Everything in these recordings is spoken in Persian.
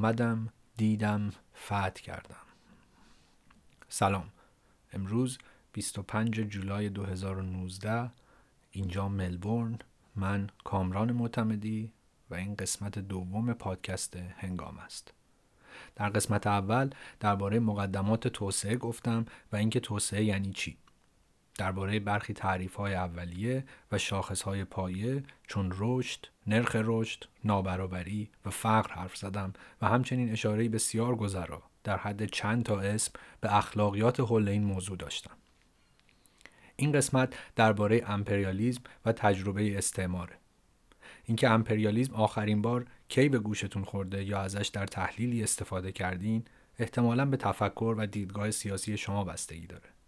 آمدم دیدم فتح کردم. سلام. امروز 25 جولای 2019 اینجا ملبورن من کامران معتمدی و این قسمت دوم پادکست هنگام است. در قسمت اول درباره مقدمات توسعه گفتم و اینکه توسعه یعنی چی؟ درباره برخی تعریف های اولیه و شاخص های پایه چون رشد، نرخ رشد، نابرابری و فقر حرف زدم و همچنین اشاره بسیار گذرا در حد چند تا اسم به اخلاقیات حول این موضوع داشتم. این قسمت درباره امپریالیزم و تجربه استعماره. اینکه امپریالیزم آخرین بار کی به گوشتون خورده یا ازش در تحلیلی استفاده کردین احتمالا به تفکر و دیدگاه سیاسی شما بستگی داره.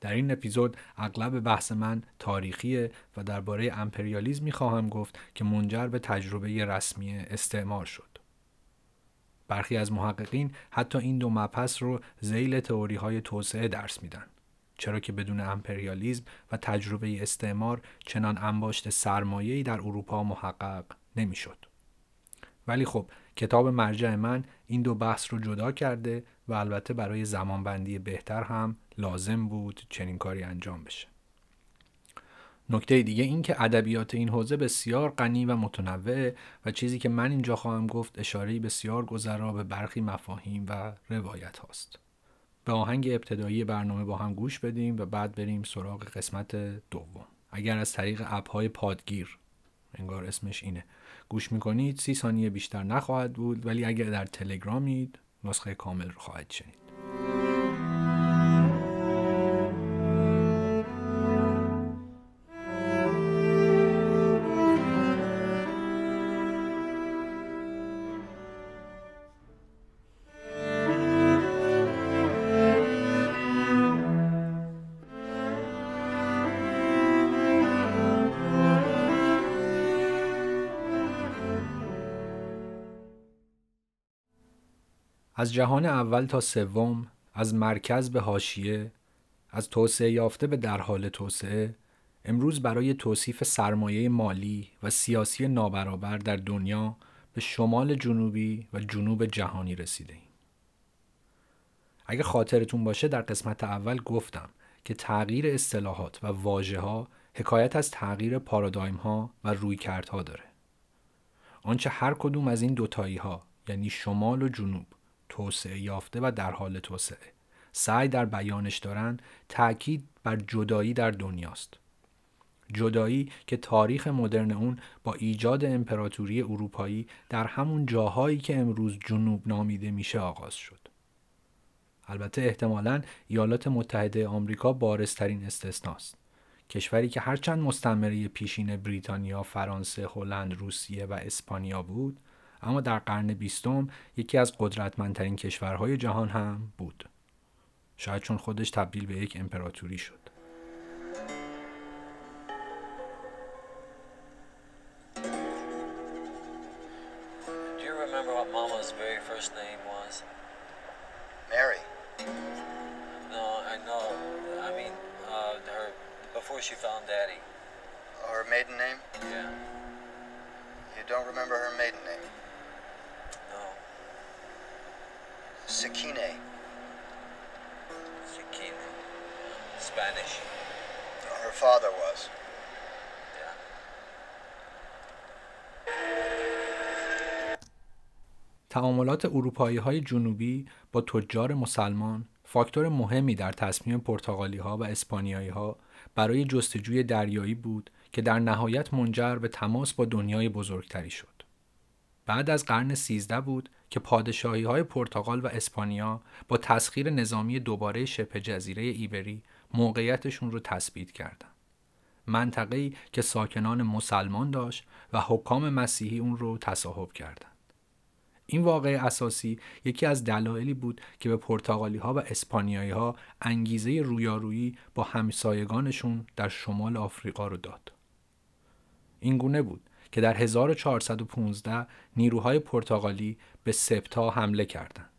در این اپیزود اغلب بحث من تاریخیه و درباره امپریالیزم می خواهم گفت که منجر به تجربه رسمی استعمار شد. برخی از محققین حتی این دو مبحث رو زیل تئوری های توسعه درس میدن. چرا که بدون امپریالیزم و تجربه استعمار چنان انباشت سرمایه‌ای در اروپا محقق نمی‌شد. ولی خب کتاب مرجع من این دو بحث رو جدا کرده و البته برای زمانبندی بهتر هم لازم بود چنین کاری انجام بشه. نکته دیگه این که ادبیات این حوزه بسیار غنی و متنوع و چیزی که من اینجا خواهم گفت اشاره بسیار گذرا به برخی مفاهیم و روایت هاست. به آهنگ ابتدایی برنامه با هم گوش بدیم و بعد بریم سراغ قسمت دوم. اگر از طریق اپ های پادگیر انگار اسمش اینه گوش می‌کنید سی ثانیه بیشتر نخواهد بود ولی اگر در تلگرامید نسخه کامل رو خواهد شنید از جهان اول تا سوم از مرکز به حاشیه از توسعه یافته به در حال توسعه امروز برای توصیف سرمایه مالی و سیاسی نابرابر در دنیا به شمال جنوبی و جنوب جهانی رسیده ایم. اگه خاطرتون باشه در قسمت اول گفتم که تغییر اصطلاحات و واژه ها حکایت از تغییر پارادایم ها و رویکردها داره. آنچه هر کدوم از این دوتایی ها یعنی شمال و جنوب توسعه یافته و در حال توسعه. سعی در بیانش دارن تاکید بر جدایی در دنیاست. جدایی که تاریخ مدرن اون با ایجاد امپراتوری اروپایی در همون جاهایی که امروز جنوب نامیده میشه آغاز شد. البته احتمالا ایالات متحده آمریکا بارزترین استثناست. کشوری که هرچند مستمره پیشین بریتانیا، فرانسه، هلند، روسیه و اسپانیا بود اما در قرن بیستم یکی از قدرتمندترین کشورهای جهان هم بود شاید چون خودش تبدیل به یک امپراتوری شد Mary. No, I know. I mean, uh, her before she found Daddy. Her maiden name? Yeah. You don't remember her maiden name? Sakine. Sakine. Spanish. Her father was. تعاملات اروپایی های جنوبی با تجار مسلمان فاکتور مهمی در تصمیم پرتغالی ها و اسپانیایی ها برای جستجوی دریایی بود که در نهایت منجر به تماس با دنیای بزرگتری شد. بعد از قرن 13 بود که پادشاهی های پرتغال و اسپانیا با تسخیر نظامی دوباره شبه جزیره ایبری موقعیتشون رو تثبیت کردند. منطقه‌ای که ساکنان مسلمان داشت و حکام مسیحی اون رو تصاحب کردند. این واقع اساسی یکی از دلایلی بود که به پرتغالی ها و اسپانیایی ها انگیزه رویارویی با همسایگانشون در شمال آفریقا رو داد. این گونه بود که در 1415 نیروهای پرتغالی به سپتا حمله کردند.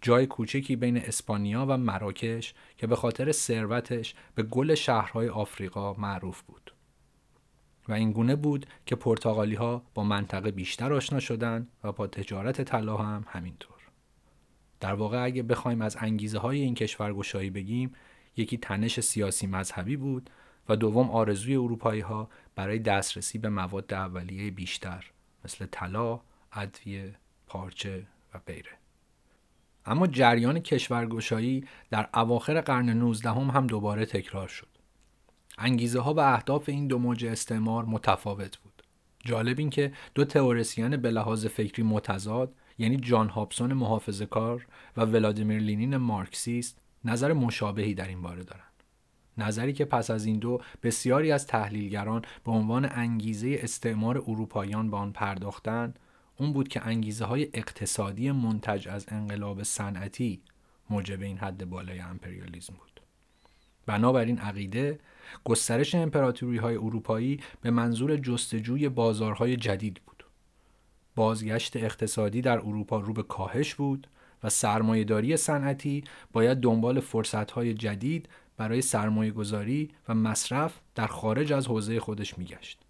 جای کوچکی بین اسپانیا و مراکش که به خاطر ثروتش به گل شهرهای آفریقا معروف بود. و این گونه بود که پرتغالی ها با منطقه بیشتر آشنا شدند و با تجارت طلا هم همینطور. در واقع اگه بخوایم از انگیزه های این کشورگشایی بگیم یکی تنش سیاسی مذهبی بود و دوم آرزوی اروپایی ها برای دسترسی به مواد اولیه بیشتر مثل طلا، ادویه، پارچه و غیره. اما جریان کشورگشایی در اواخر قرن 19 هم, هم دوباره تکرار شد. انگیزه ها و اهداف این دو موج استعمار متفاوت بود. جالب این که دو تئوریسین به لحاظ فکری متضاد یعنی جان هابسون محافظه کار و ولادیمیر لینین مارکسیست نظر مشابهی در این باره دارند. نظری که پس از این دو بسیاری از تحلیلگران به عنوان انگیزه استعمار اروپاییان به آن پرداختند اون بود که انگیزه های اقتصادی منتج از انقلاب صنعتی موجب این حد بالای امپریالیزم بود. بنابراین عقیده گسترش امپراتوری های اروپایی به منظور جستجوی بازارهای جدید بود. بازگشت اقتصادی در اروپا رو به کاهش بود و سرمایهداری صنعتی باید دنبال فرصتهای جدید برای سرمایه گذاری و مصرف در خارج از حوزه خودش میگشت.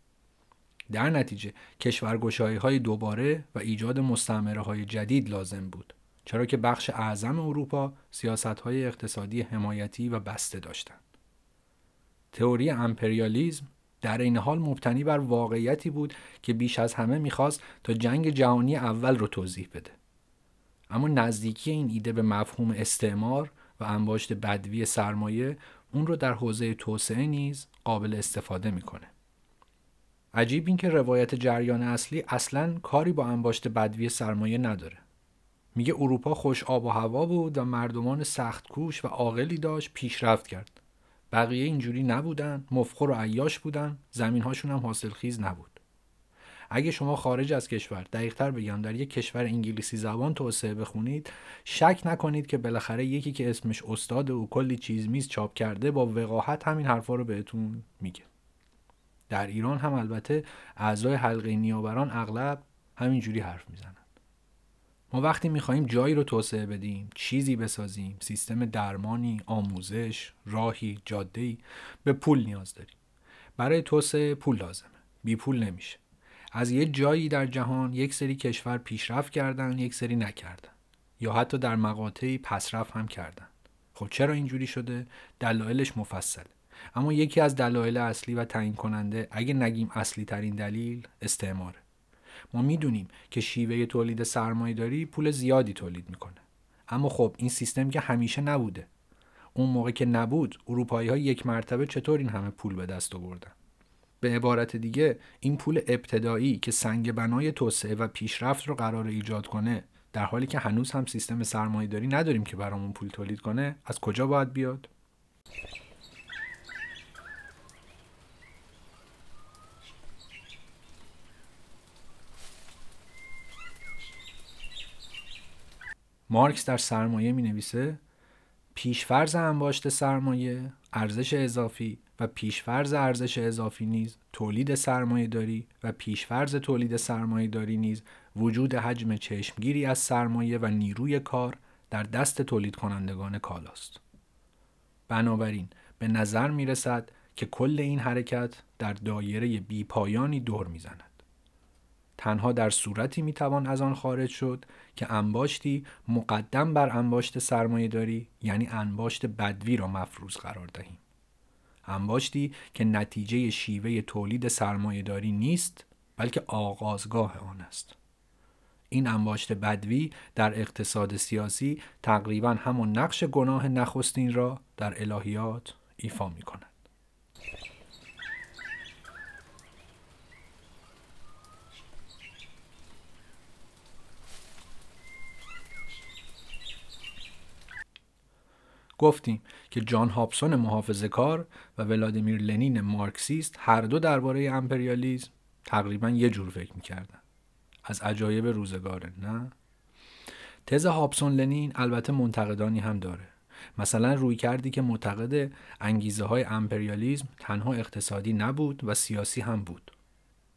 در نتیجه کشورگشایی های دوباره و ایجاد مستعمره های جدید لازم بود چرا که بخش اعظم اروپا سیاست های اقتصادی حمایتی و بسته داشتند. تئوری امپریالیزم در این حال مبتنی بر واقعیتی بود که بیش از همه می‌خواست تا جنگ جهانی اول رو توضیح بده. اما نزدیکی این ایده به مفهوم استعمار و انباشت بدوی سرمایه اون رو در حوزه توسعه نیز قابل استفاده می‌کنه. عجیب این که روایت جریان اصلی اصلا کاری با انباشت بدوی سرمایه نداره. میگه اروپا خوش آب و هوا بود و مردمان سخت کوش و عاقلی داشت پیشرفت کرد. بقیه اینجوری نبودن، مفخر و عیاش بودن، زمینهاشون هم حاصلخیز نبود. اگه شما خارج از کشور دقیقتر بگم در یک کشور انگلیسی زبان توسعه بخونید شک نکنید که بالاخره یکی که اسمش استاد و کلی چیز میز چاپ کرده با وقاحت همین حرفا رو بهتون میگه. در ایران هم البته اعضای حلقه نیاوران اغلب همینجوری حرف می‌زنند ما وقتی می‌خواهیم جایی رو توسعه بدیم چیزی بسازیم سیستم درمانی آموزش راهی جادهی به پول نیاز داریم. برای توسعه پول لازمه. بی پول نمیشه. از یه جایی در جهان یک سری کشور پیشرفت کردن یک سری نکردن. یا حتی در مقاطعی پسرفت هم کردن. خب چرا اینجوری شده؟ دلایلش مفصله اما یکی از دلایل اصلی و تعیین کننده اگه نگیم اصلی ترین دلیل استعماره. ما می‌دونیم که شیوه تولید سرمایه داری پول زیادی تولید می‌کنه. اما خب این سیستم که همیشه نبوده. اون موقع که نبود اروپایی ها یک مرتبه چطور این همه پول به دست آوردن؟ به عبارت دیگه این پول ابتدایی که سنگ بنای توسعه و پیشرفت رو قرار ایجاد کنه در حالی که هنوز هم سیستم سرمایه داری نداریم که برامون پول تولید کنه از کجا باید بیاد؟ مارکس در سرمایه می نویسه پیشفرز انباشت سرمایه ارزش اضافی و پیشفرز ارزش اضافی نیز تولید سرمایه داری و پیشفرز تولید سرمایه داری نیز وجود حجم چشمگیری از سرمایه و نیروی کار در دست تولید کنندگان کالاست. بنابراین به نظر می رسد که کل این حرکت در دایره بیپایانی دور می‌زند. تنها در صورتی می‌توان از آن خارج شد که انباشتی مقدم بر انباشت سرمایه داری یعنی انباشت بدوی را مفروض قرار دهیم. انباشتی که نتیجه شیوه تولید سرمایه داری نیست بلکه آغازگاه آن است. این انباشت بدوی در اقتصاد سیاسی تقریبا همون نقش گناه نخستین را در الهیات ایفا می کند. گفتیم که جان هابسون محافظه کار و ولادیمیر لنین مارکسیست هر دو درباره امپریالیزم تقریبا یه جور فکر می‌کردن. از عجایب روزگاره نه؟ تز هابسون لنین البته منتقدانی هم داره. مثلا رویکردی که معتقد انگیزه های امپریالیزم تنها اقتصادی نبود و سیاسی هم بود.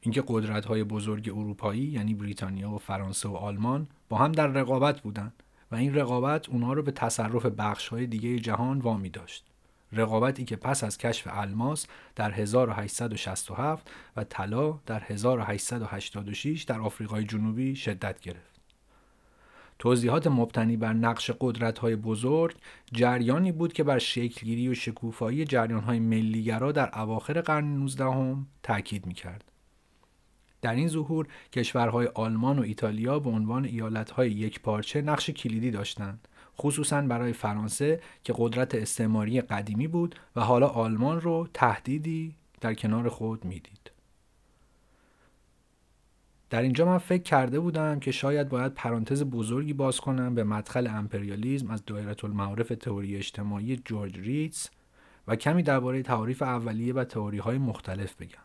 اینکه قدرت های بزرگ اروپایی یعنی بریتانیا و فرانسه و آلمان با هم در رقابت بودند این رقابت اونها رو به تصرف بخش های دیگه جهان وامی داشت رقابتی که پس از کشف الماس در 1867 و طلا در 1886 در آفریقای جنوبی شدت گرفت. توضیحات مبتنی بر نقش قدرت های بزرگ جریانی بود که بر شکلگیری و شکوفایی جریان های ملیگرا در اواخر قرن 19 هم تاکید می کرد. در این ظهور کشورهای آلمان و ایتالیا به عنوان ایالتهای یک پارچه نقش کلیدی داشتند خصوصا برای فرانسه که قدرت استعماری قدیمی بود و حالا آلمان رو تهدیدی در کنار خود می‌دید. در اینجا من فکر کرده بودم که شاید باید پرانتز بزرگی باز کنم به مدخل امپریالیزم از دایره المعارف تئوری اجتماعی جورج ریتز و کمی درباره تعاریف اولیه و تئوری های مختلف بگم.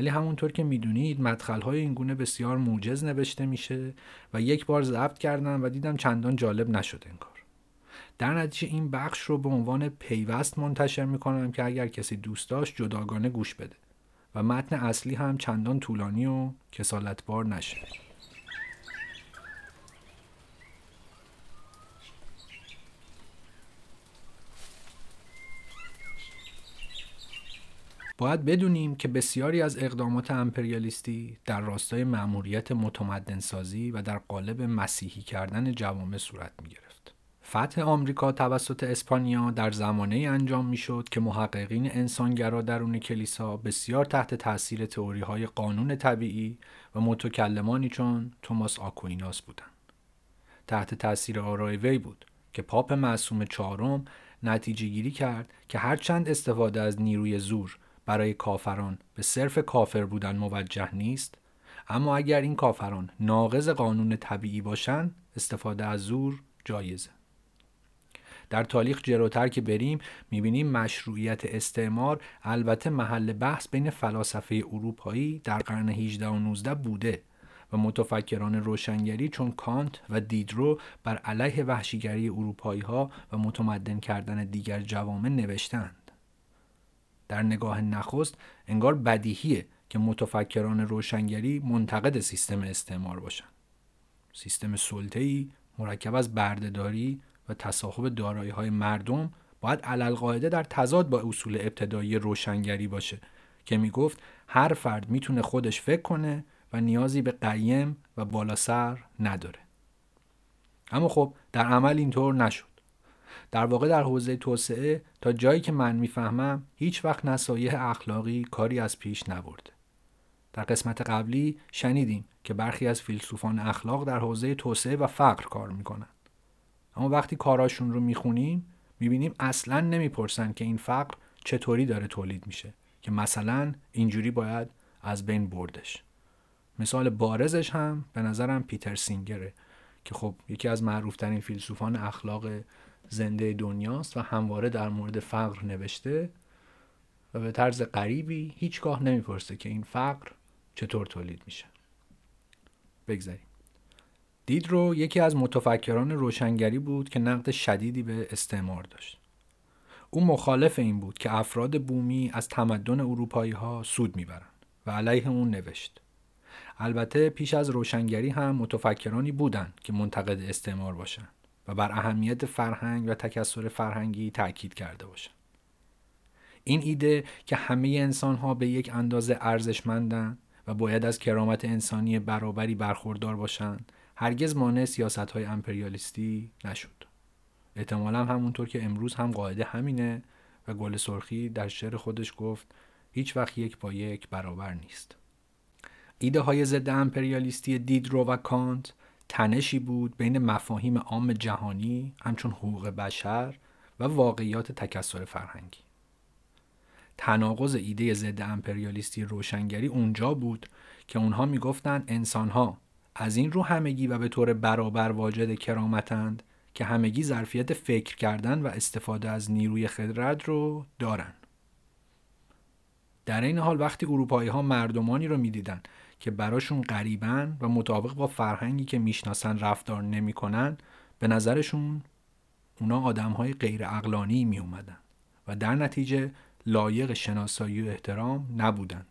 ولی همونطور که می‌دونید مدخل های این گونه بسیار موجز نوشته میشه و یک بار ضبط کردم و دیدم چندان جالب نشد این کار در نتیجه این بخش رو به عنوان پیوست منتشر می‌کنم که اگر کسی دوست داشت جداگانه گوش بده و متن اصلی هم چندان طولانی و کسالتبار نشه. باید بدونیم که بسیاری از اقدامات امپریالیستی در راستای مأموریت متمدنسازی و در قالب مسیحی کردن جوامع صورت می گرفت. فتح آمریکا توسط اسپانیا در زمانه انجام می شد که محققین انسانگرا درون کلیسا بسیار تحت تاثیر تئوری های قانون طبیعی و متکلمانی چون توماس آکویناس بودند. تحت تاثیر آرای وی بود که پاپ معصوم چهارم نتیجه گیری کرد که هرچند استفاده از نیروی زور برای کافران به صرف کافر بودن موجه نیست اما اگر این کافران ناقض قانون طبیعی باشند استفاده از زور جایزه. در تاریخ جلوتر که بریم می‌بینیم مشروعیت استعمار البته محل بحث بین فلاسفه اروپایی در قرن 18 و 19 بوده و متفکران روشنگری چون کانت و دیدرو بر علیه وحشیگری اروپایی ها و متمدن کردن دیگر جوامع نوشتند در نگاه نخست انگار بدیهیه که متفکران روشنگری منتقد سیستم استعمار باشند. سیستم سلطه‌ای مرکب از بردهداری و تصاحب دارایی های مردم باید علالقاعده در تضاد با اصول ابتدایی روشنگری باشه که می‌گفت هر فرد می‌تونه خودش فکر کنه و نیازی به قیم و بالا سر نداره. اما خب در عمل اینطور نشد. در واقع در حوزه توسعه تا جایی که من می‌فهمم هیچ وقت نصایح اخلاقی کاری از پیش نبرده. در قسمت قبلی شنیدیم که برخی از فیلسوفان اخلاق در حوزه توسعه و فقر کار می‌کنن. اما وقتی کاراشون رو می‌خونیم می‌بینیم اصلا نمی‌پرسن که این فقر چطوری داره تولید میشه که مثلا اینجوری باید از بین بردش. مثال بارزش هم به نظرم پیتر سینگره که خب یکی از معروفترین فیلسوفان اخلاق زنده دنیاست و همواره در مورد فقر نوشته و به طرز غریبی هیچگاه نمی‌پرسه که این فقر چطور تولید میشه. بگذاریم. دیدرو یکی از متفکران روشنگری بود که نقد شدیدی به استعمار داشت. او مخالف این بود که افراد بومی از تمدن اروپایی ها سود می‌برند و علیه اون نوشت. البته پیش از روشنگری هم متفکرانی بودند که منتقد استعمار باشند. و بر اهمیت فرهنگ و تکسر فرهنگی تاکید کرده باشند. این ایده که همه انسان ها به یک اندازه ارزشمندند و باید از کرامت انسانی برابری برخوردار باشند هرگز مانع سیاست های امپریالیستی نشد. احتمالا همونطور که امروز هم قاعده همینه و گل سرخی در شعر خودش گفت هیچ وقت یک با یک برابر نیست. ایده های ضد امپریالیستی دیدرو و کانت تنشی بود بین مفاهیم عام جهانی همچون حقوق بشر و واقعیات تکسر فرهنگی. تناقض ایده ضد امپریالیستی روشنگری اونجا بود که اونها می‌گفتند انسانها از این رو همگی و به طور برابر واجد کرامتند که همگی ظرفیت فکر کردن و استفاده از نیروی خدرت رو دارن. در این حال وقتی اروپایی ها مردمانی رو می‌دیدند که براشون غریبن و مطابق با فرهنگی که می‌شناسن رفتار نمی‌کنن به نظرشون اونا آدم های غیر اقلانی می اومدن و در نتیجه لایق شناسایی و احترام نبودند.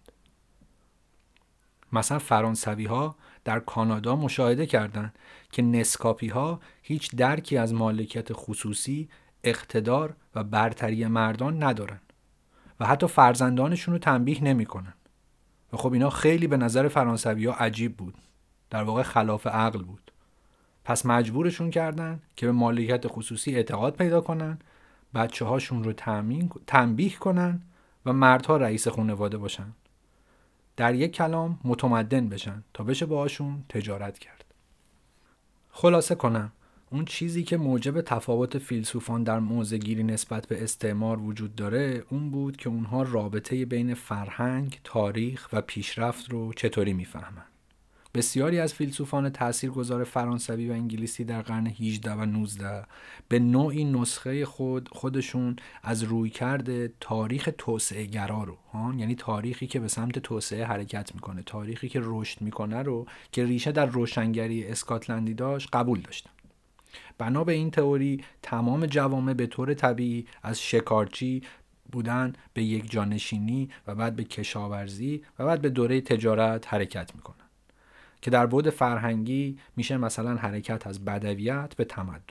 مثلا فرانسوی ها در کانادا مشاهده کردند که نسکاپی ها هیچ درکی از مالکیت خصوصی، اقتدار و برتری مردان ندارن و حتی فرزندانشون رو تنبیه نمی‌کنن و خب اینا خیلی به نظر فرانسوی ها عجیب بود. در واقع خلاف عقل بود. پس مجبورشون کردن که به مالکیت خصوصی اعتقاد پیدا کنن بچه هاشون رو تنبیه کنن و مردها رئیس خانواده باشن. در یک کلام متمدن بشن تا بشه باهاشون تجارت کرد. خلاصه کنم. اون چیزی که موجب تفاوت فیلسوفان در گیری نسبت به استعمار وجود داره اون بود که اونها رابطه بین فرهنگ، تاریخ و پیشرفت رو چطوری می‌فهمن. بسیاری از فیلسوفان تاثیرگذار فرانسوی و انگلیسی در قرن 18 و 19 به نوعی نسخه خود خودشون از رویکرد تاریخ توسعه گرا رو ها یعنی تاریخی که به سمت توسعه حرکت می‌کنه تاریخی که رشد می‌کنه رو که ریشه در روشنگری اسکاتلندی داشت قبول داشتن بنا به این تئوری تمام جوامع به طور طبیعی از شکارچی بودن به یک جانشینی و بعد به کشاورزی و بعد به دوره تجارت حرکت می‌کنن که در بود فرهنگی میشه مثلا حرکت از بدویت به تمدن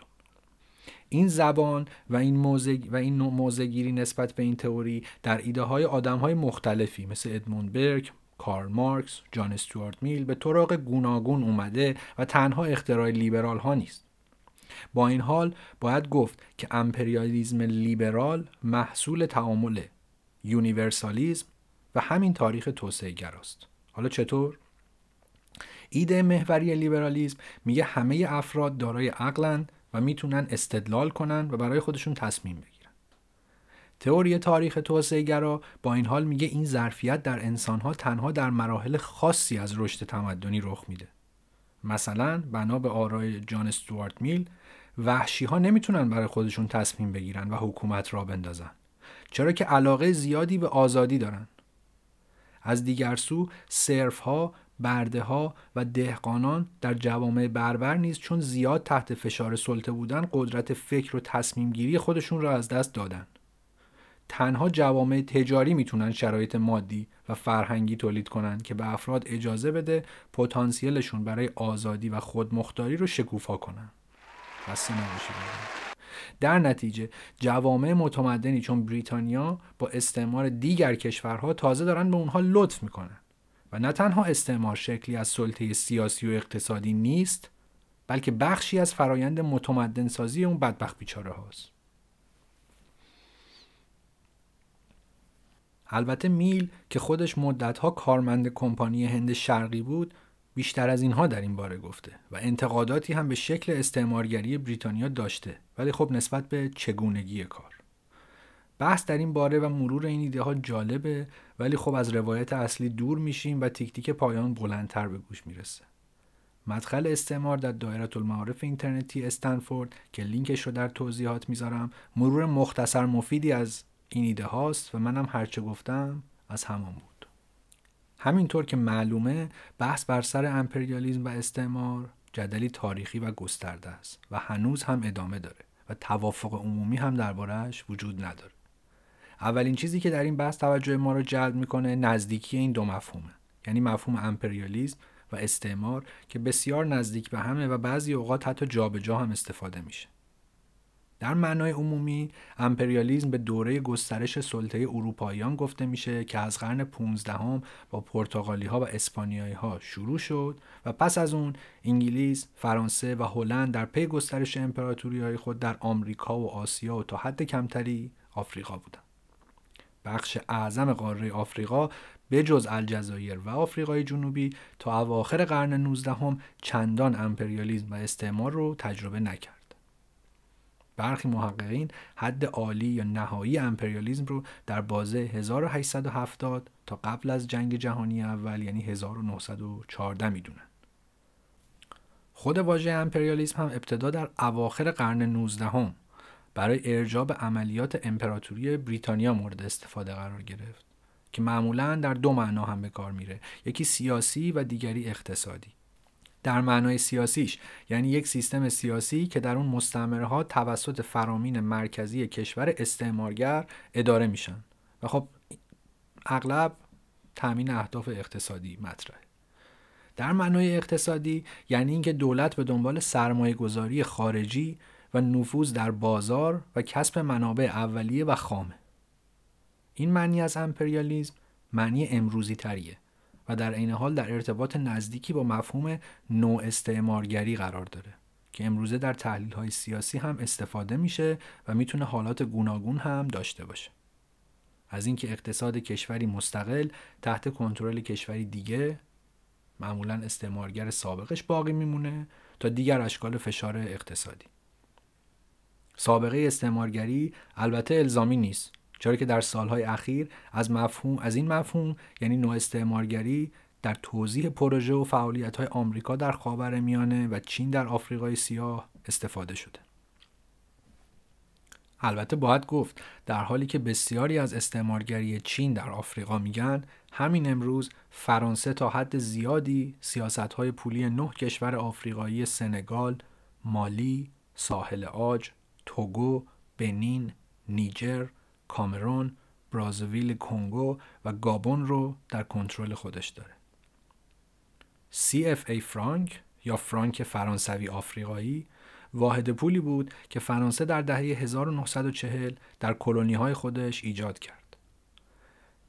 این زبان و این موزه و این موزگیری نسبت به این تئوری در ایده های آدم های مختلفی مثل ادموند برگ، کارل مارکس، جان استوارت میل به طرق گوناگون اومده و تنها اختراع لیبرال ها نیست. با این حال باید گفت که امپریالیزم لیبرال محصول تعامل universalism و همین تاریخ توسعه گراست. حالا چطور؟ ایده محوری لیبرالیزم میگه همه افراد دارای عقلن و می‌تونن استدلال کنن و برای خودشون تصمیم بگیرن. تئوری تاریخ توسعه گرا با این حال میگه این ظرفیت در انسانها تنها در مراحل خاصی از رشد تمدنی رخ میده. مثلا بنا به آرای جان استوارت میل وحشی ها نمی‌تونن برای خودشون تصمیم بگیرن و حکومت را بندازن. چرا که علاقه زیادی به آزادی دارن. از دیگر سو صرف ها برده ها و دهقانان در جوامع بربر نیز چون زیاد تحت فشار سلطه بودن قدرت فکر و تصمیم گیری خودشون را از دست دادن. تنها جوامع تجاری می‌تونن شرایط مادی و فرهنگی تولید کنند که به افراد اجازه بده پتانسیلشون برای آزادی و خودمختاری رو شکوفا کنن. در نتیجه جوامع متمدنی چون بریتانیا با استعمار دیگر کشورها تازه دارن به اونها لطف می‌کنن و نه تنها استعمار شکلی از سلطه سیاسی و اقتصادی نیست بلکه بخشی از فرایند متمدن سازی اون بدبخت بیچاره هاست. البته میل که خودش مدتها کارمند کمپانی هند شرقی بود بیشتر از اینها در این باره گفته و انتقاداتی هم به شکل استعمارگری بریتانیا داشته. ولی خب نسبت به چگونگی کار. بحث در این باره و مرور این ایده ها جالبه ولی خب از روایت اصلی دور میشیم و تیک تیک پایان بلندتر به گوش می‌رسه. مدخل استعمار در دایره المعارف اینترنتی استنفورد که لینکش رو در توضیحات می‌ذارم مرور مختصر مفیدی از این ایده هاست و منم هرچه گفتم از همان بود. همینطور که معلومه بحث بر سر امپریالیزم و استعمار جدلی تاریخی و گسترده است و هنوز هم ادامه داره و توافق عمومی هم دربارهش وجود نداره. اولین چیزی که در این بحث توجه ما رو جلب می‌کنه نزدیکی این دو مفهومه یعنی مفهوم امپریالیزم و استعمار که بسیار نزدیک به همه و بعضی اوقات حتی جابجا جا هم استفاده میشه. در معنای عمومی امپریالیزم به دوره گسترش سلطه اروپاییان گفته میشه که از قرن 15 هم با پرتغالی ها و اسپانیایی ها شروع شد و پس از اون انگلیس، فرانسه و هلند در پی گسترش امپراتوری های خود در آمریکا و آسیا و تا حد کمتری آفریقا بودند. بخش اعظم قاره آفریقا به جز الجزایر و آفریقای جنوبی تا اواخر قرن 19 هم چندان امپریالیزم و استعمار رو تجربه نکرد. برخی محققین حد عالی یا نهایی امپریالیزم رو در بازه 1870 تا قبل از جنگ جهانی اول یعنی 1914 می‌دونن. خود واژه امپریالیزم هم ابتدا در اواخر قرن 19 هم برای ارجاب عملیات امپراتوری بریتانیا مورد استفاده قرار گرفت که معمولا در دو معنا هم به کار میره یکی سیاسی و دیگری اقتصادی در معنای سیاسیش. یعنی یک سیستم سیاسی که در اون مستعمره ها توسط فرامین مرکزی کشور استعمارگر اداره میشن. و خب اغلب تامین اهداف اقتصادی مطرحه. در معنای اقتصادی یعنی اینکه دولت به دنبال سرمایه گذاری خارجی و و نفوذ در بازار و کسب منابع اولیه و خامه. این معنی از امپریالیزم معنی امروزی تریه و در عین حال در ارتباط نزدیکی با مفهوم نوع استعمارگری قرار داره که امروزه در تحلیل های سیاسی هم استفاده میشه و می‌تونه حالات گوناگون هم داشته باشه. از اینکه اقتصاد کشوری مستقل تحت کنترل کشوری دیگه معمولا استعمارگر سابقش باقی میمونه تا دیگر اشکال فشار اقتصادی. سابقه استعمارگری البته الزامی نیست. چرا که در سالهای اخیر از مفهوم از این مفهوم یعنی نوع استعمارگری در توضیح پروژه و های آمریکا در خاورمیانه و چین در آفریقای سیاه استفاده شده. البته باید گفت در حالی که بسیاری از استعمارگری چین در آفریقا میگن همین امروز فرانسه تا حد زیادی سیاست های پولی نه کشور آفریقایی سنگال، مالی، ساحل آج، توگو، بنین، نیجر، کامرون، برازویل کنگو و گابون رو در کنترل خودش داره. CFA فرانک یا فرانک فرانسوی آفریقایی واحد پولی بود که فرانسه در دهه 1940 در کلونی های خودش ایجاد کرد.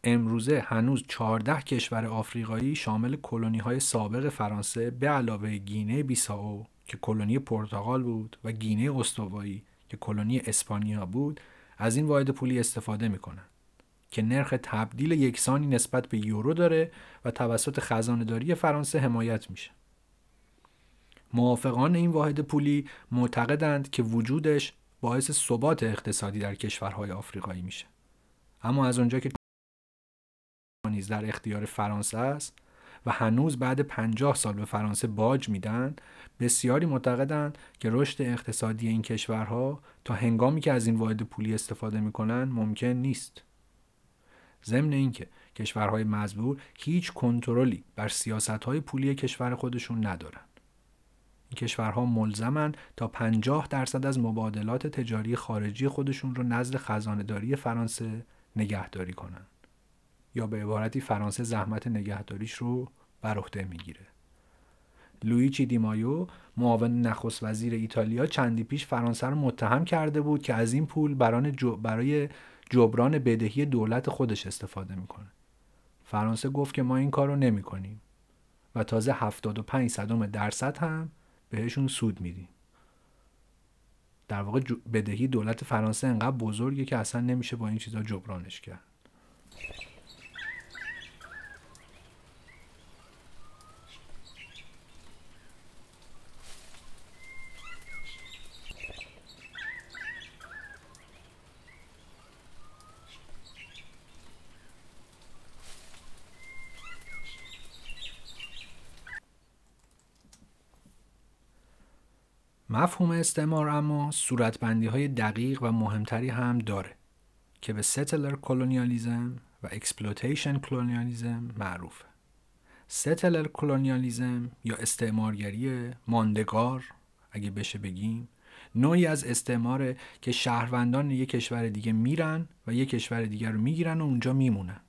امروزه هنوز 14 کشور آفریقایی شامل کلونی های سابق فرانسه به علاوه گینه بیساو که کلونی پرتغال بود و گینه استوایی که کلونی اسپانیا بود از این واحد پولی استفاده می‌کنن که نرخ تبدیل یکسانی نسبت به یورو داره و توسط خزانهداری فرانسه حمایت میشه. موافقان این واحد پولی معتقدند که وجودش باعث ثبات اقتصادی در کشورهای آفریقایی میشه. اما از اونجا که نیز در اختیار فرانسه است و هنوز بعد پنجاه سال به فرانسه باج میدن بسیاری معتقدند که رشد اقتصادی این کشورها تا هنگامی که از این واحد پولی استفاده می‌کنن ممکن نیست. ضمن اینکه کشورهای مزبور هیچ کنترلی بر سیاستهای پولی کشور خودشون ندارن. این کشورها ملزمن تا 50 درصد از مبادلات تجاری خارجی خودشون رو نزد خزانهداری فرانسه نگهداری کنن. یا به عبارتی فرانسه زحمت نگهداریش رو بر عهده می‌گیره. لویچی دیمایو معاون نخست وزیر ایتالیا چندی پیش فرانسه رو متهم کرده بود که از این پول برای جبران بدهی دولت خودش استفاده می‌کنه. فرانسه گفت که ما این کار رو نمی کنیم و تازه 75 صدم درصد هم بهشون سود میدیم. در واقع بدهی دولت فرانسه انقدر بزرگه که اصلا نمیشه با این چیزا جبرانش کرد. مفهوم استعمار اما صورتبندی های دقیق و مهمتری هم داره که به settler colonialism و exploitation colonialism معروفه. settler colonialism یا استعمارگری ماندگار اگه بشه بگیم نوعی از استعماره که شهروندان یک کشور دیگه میرن و یک کشور دیگر رو می‌گیرن و اونجا میمونن.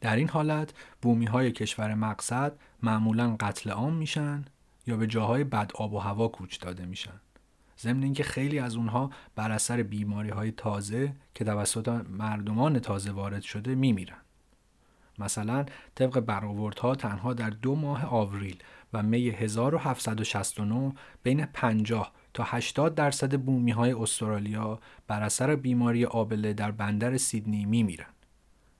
در این حالت بومی های کشور مقصد معمولا قتل عام میشن یا به جاهای بد آب و هوا کوچ داده میشن. ضمن اینکه خیلی از اونها بر اثر بیماری های تازه که توسط مردمان تازه وارد شده میمیرن. مثلا طبق برآوردها تنها در دو ماه آوریل و می 1769 بین 50 تا 80 درصد بومی های استرالیا بر اثر بیماری آبله در بندر سیدنی میمیرن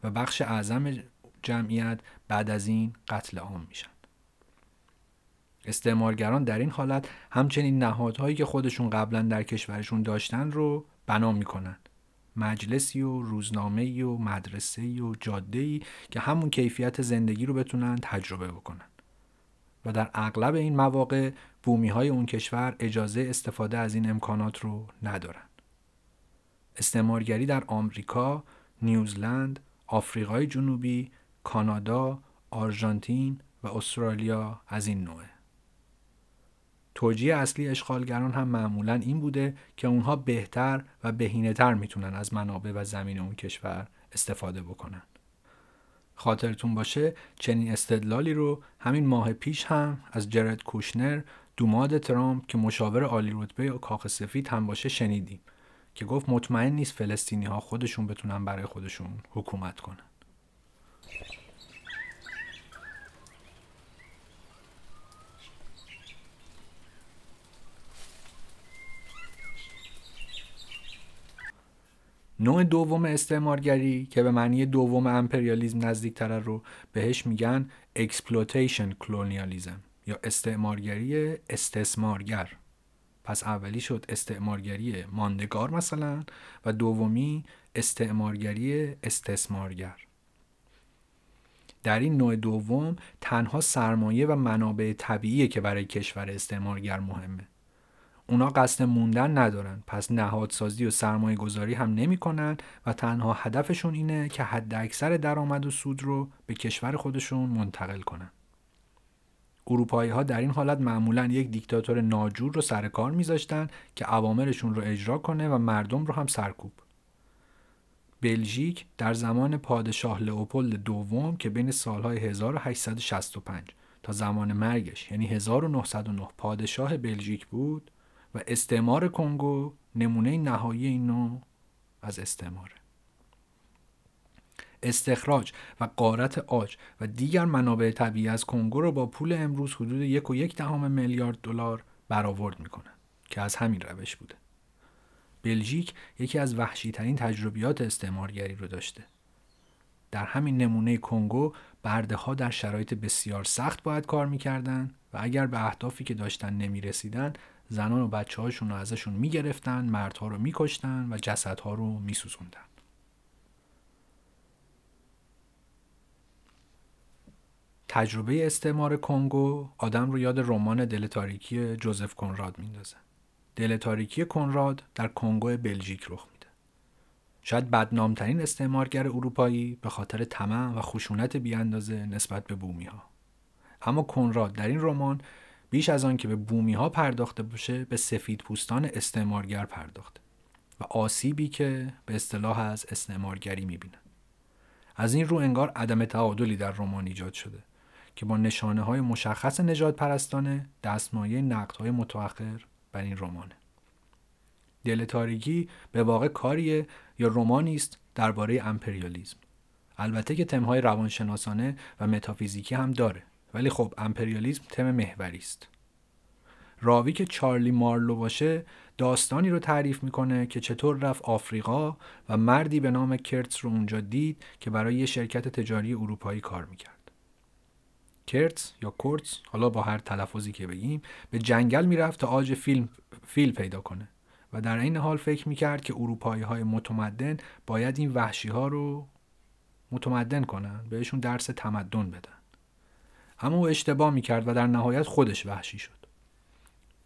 و بخش اعظم جمعیت بعد از این قتل عام میشن. استعمارگران در این حالت همچنین نهادهایی که خودشون قبلا در کشورشون داشتن رو بنا می‌کنن. مجلسی و روزنامه و مدرسه و جاده که همون کیفیت زندگی رو بتونن تجربه بکنن. و در اغلب این مواقع بومی های اون کشور اجازه استفاده از این امکانات رو ندارن. استعمارگری در آمریکا، نیوزلند، آفریقای جنوبی، کانادا، آرژانتین و استرالیا از این نوعه. توجیه اصلی اشغالگران هم معمولا این بوده که اونها بهتر و بهینه‌تر می‌تونن از منابع و زمین اون کشور استفاده بکنن. خاطرتون باشه چنین استدلالی رو همین ماه پیش هم از جرد کوشنر دوماد ترامپ که مشاور عالی رتبه کاخ سفید هم باشه شنیدیم که گفت مطمئن نیست فلسطینی ها خودشون بتونن برای خودشون حکومت کنن نوع دوم استعمارگری که به معنی دوم امپریالیزم نزدیکتره رو بهش میگن exploitation colonialism یا استعمارگری استثمارگر. پس اولی شد استعمارگری ماندگار مثلا و دومی استعمارگری استثمارگر. در این نوع دوم تنها سرمایه و منابع طبیعیه که برای کشور استعمارگر مهمه. اونا قصد موندن ندارن. پس نهادسازی و سرمایه گذاری هم نمی کنن و تنها هدفشون اینه که حد اکثر درآمد و سود رو به کشور خودشون منتقل کنن. اروپایی ها در این حالت معمولا یک دیکتاتور ناجور رو سر کار میذاشتن که اوامرشون رو اجرا کنه و مردم رو هم سرکوب. بلژیک در زمان پادشاه لئوپولد دوم که بین سالهای 1865 تا زمان مرگش یعنی 1909 پادشاه بلژیک بود و استعمار کنگو نمونه نهایی این نوع از استعماره استخراج و قارت آج و دیگر منابع طبیعی از کنگو را با پول امروز حدود یک و یک دهم میلیارد دلار برآورد می‌کنه که از همین روش بوده. بلژیک یکی از وحشی ترین تجربیات استعمارگری رو داشته. در همین نمونه کنگو برده ها در شرایط بسیار سخت باید کار می‌کردن و اگر به اهدافی که داشتن نمی‌رسیدن زنان و بچه هاشون رو ازشون می‌گرفتن مردها رو میکشتن و جسدها رو میسوزوندن تجربه استعمار کنگو آدم رو یاد رمان دل تاریکی جوزف کنراد میندازه. دل تاریکی کنراد در کنگو بلژیک رخ میده. شاید بدنامترین استعمارگر اروپایی به خاطر طمع و خشونت بیاندازه نسبت به بومی ها. اما کنراد در این رمان بیش از آن که به بومی ها پرداخته باشه به سفید پوستان استعمارگر پرداخته و آسیبی که به اصطلاح از استعمارگری می‌بینه. از این رو انگار عدم تعادلی در رمان ایجاد شده که با نشانه های مشخص نجات پرستانه دستمایه نقد های متأخر بر این رمانه. دل تاریکی به واقع کاریه یا رمانی است درباره امپریالیزم. البته که تمهای روانشناسانه و متافیزیکی هم داره ولی خب امپریالیزم تم محوری است. راوی که چارلی مارلو باشه داستانی رو تعریف می‌کنه که چطور رفت آفریقا و مردی به نام کرتس رو اونجا دید که برای یه شرکت تجاری اروپایی کار می‌کرد. کرتس یا کورتس حالا با هر تلفظی که بگیم به جنگل می‌رفت تا آج فیلم فیل پیدا کنه و در این حال فکر می‌کرد که اروپایی های متمدن باید این وحشی ها رو متمدن کنن بهشون درس تمدن بدن اما او اشتباه می‌کرد و در نهایت خودش وحشی شد.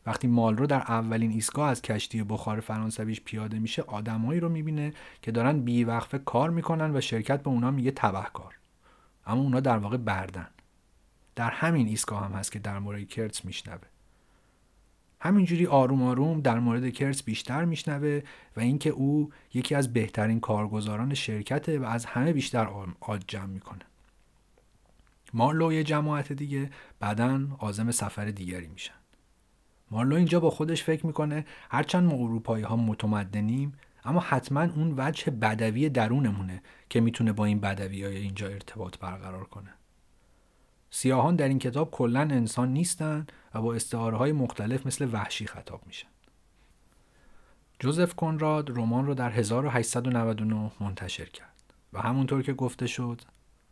وقتی مالرو در اولین ایستگاه از کشتی بخار فرانسویش پیاده میشه آدمایی رو می‌بینه که دارن بیوقفه کار می‌کنن و شرکت به اونا میگه تبهکار. اما اونا در واقع بردن. در همین ایستگاه هم هست که در مورد کرتس میشنوه. همینجوری آروم آروم در مورد کرتس بیشتر میشنوه و اینکه او یکی از بهترین کارگزاران شرکته و از همه بیشتر آج جمع می‌کنه. مارلو یه جماعت دیگه بعدا عازم سفر دیگری میشن مارلو اینجا با خودش فکر می‌کنه هرچند ما اروپایی ها متمدنیم اما حتما اون وجه بدوی درونمونه که می‌تونه با این بدوی های اینجا ارتباط برقرار کنه سیاهان در این کتاب کلا انسان نیستند و با استعاره های مختلف مثل وحشی خطاب میشن. جوزف کنراد رمان رو در 1899 منتشر کرد و همونطور که گفته شد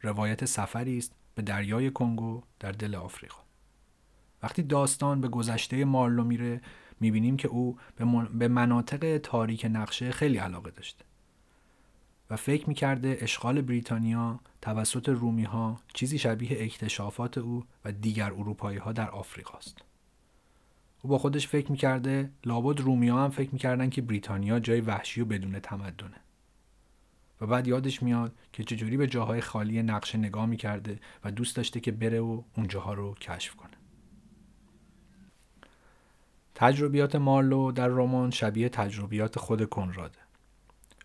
روایت سفری است به دریای کنگو در دل آفریقا. وقتی داستان به گذشته مارلو میره می‌بینیم که او به مناطق تاریک نقشه خیلی علاقه داشته. و فکر می‌کرده اشغال بریتانیا توسط رومی ها چیزی شبیه اکتشافات او و دیگر اروپایی ها در آفریقاست. او با خودش فکر می‌کرده لابد رومی ها هم فکر می‌کردن که بریتانیا جای وحشی و بدون تمدنه. و بعد یادش میاد که چجوری به جاهای خالی نقشه نگاه می‌کرده و دوست داشته که بره و اون جاها رو کشف کنه. تجربیات مارلو در رمان شبیه تجربیات خود کنراده.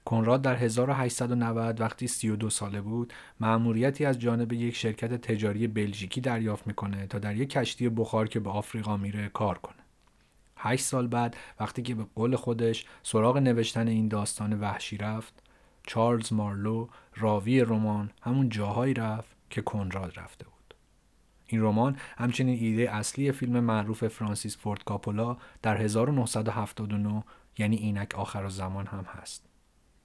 کنراد در 1890 وقتی 32 ساله بود مأموریتی از جانب یک شرکت تجاری بلژیکی دریافت می‌کنه تا در یک کشتی بخار که به آفریقا میره کار کنه. هشت سال بعد وقتی که به قول خودش سراغ نوشتن این داستان وحشی رفت چارلز مارلو راوی رمان همون جاهایی رفت که کنراد رفته بود. این رمان همچنین ایده اصلی فیلم معروف فرانسیس فورد کاپولا در 1979 یعنی اینک آخر زمان هم هست.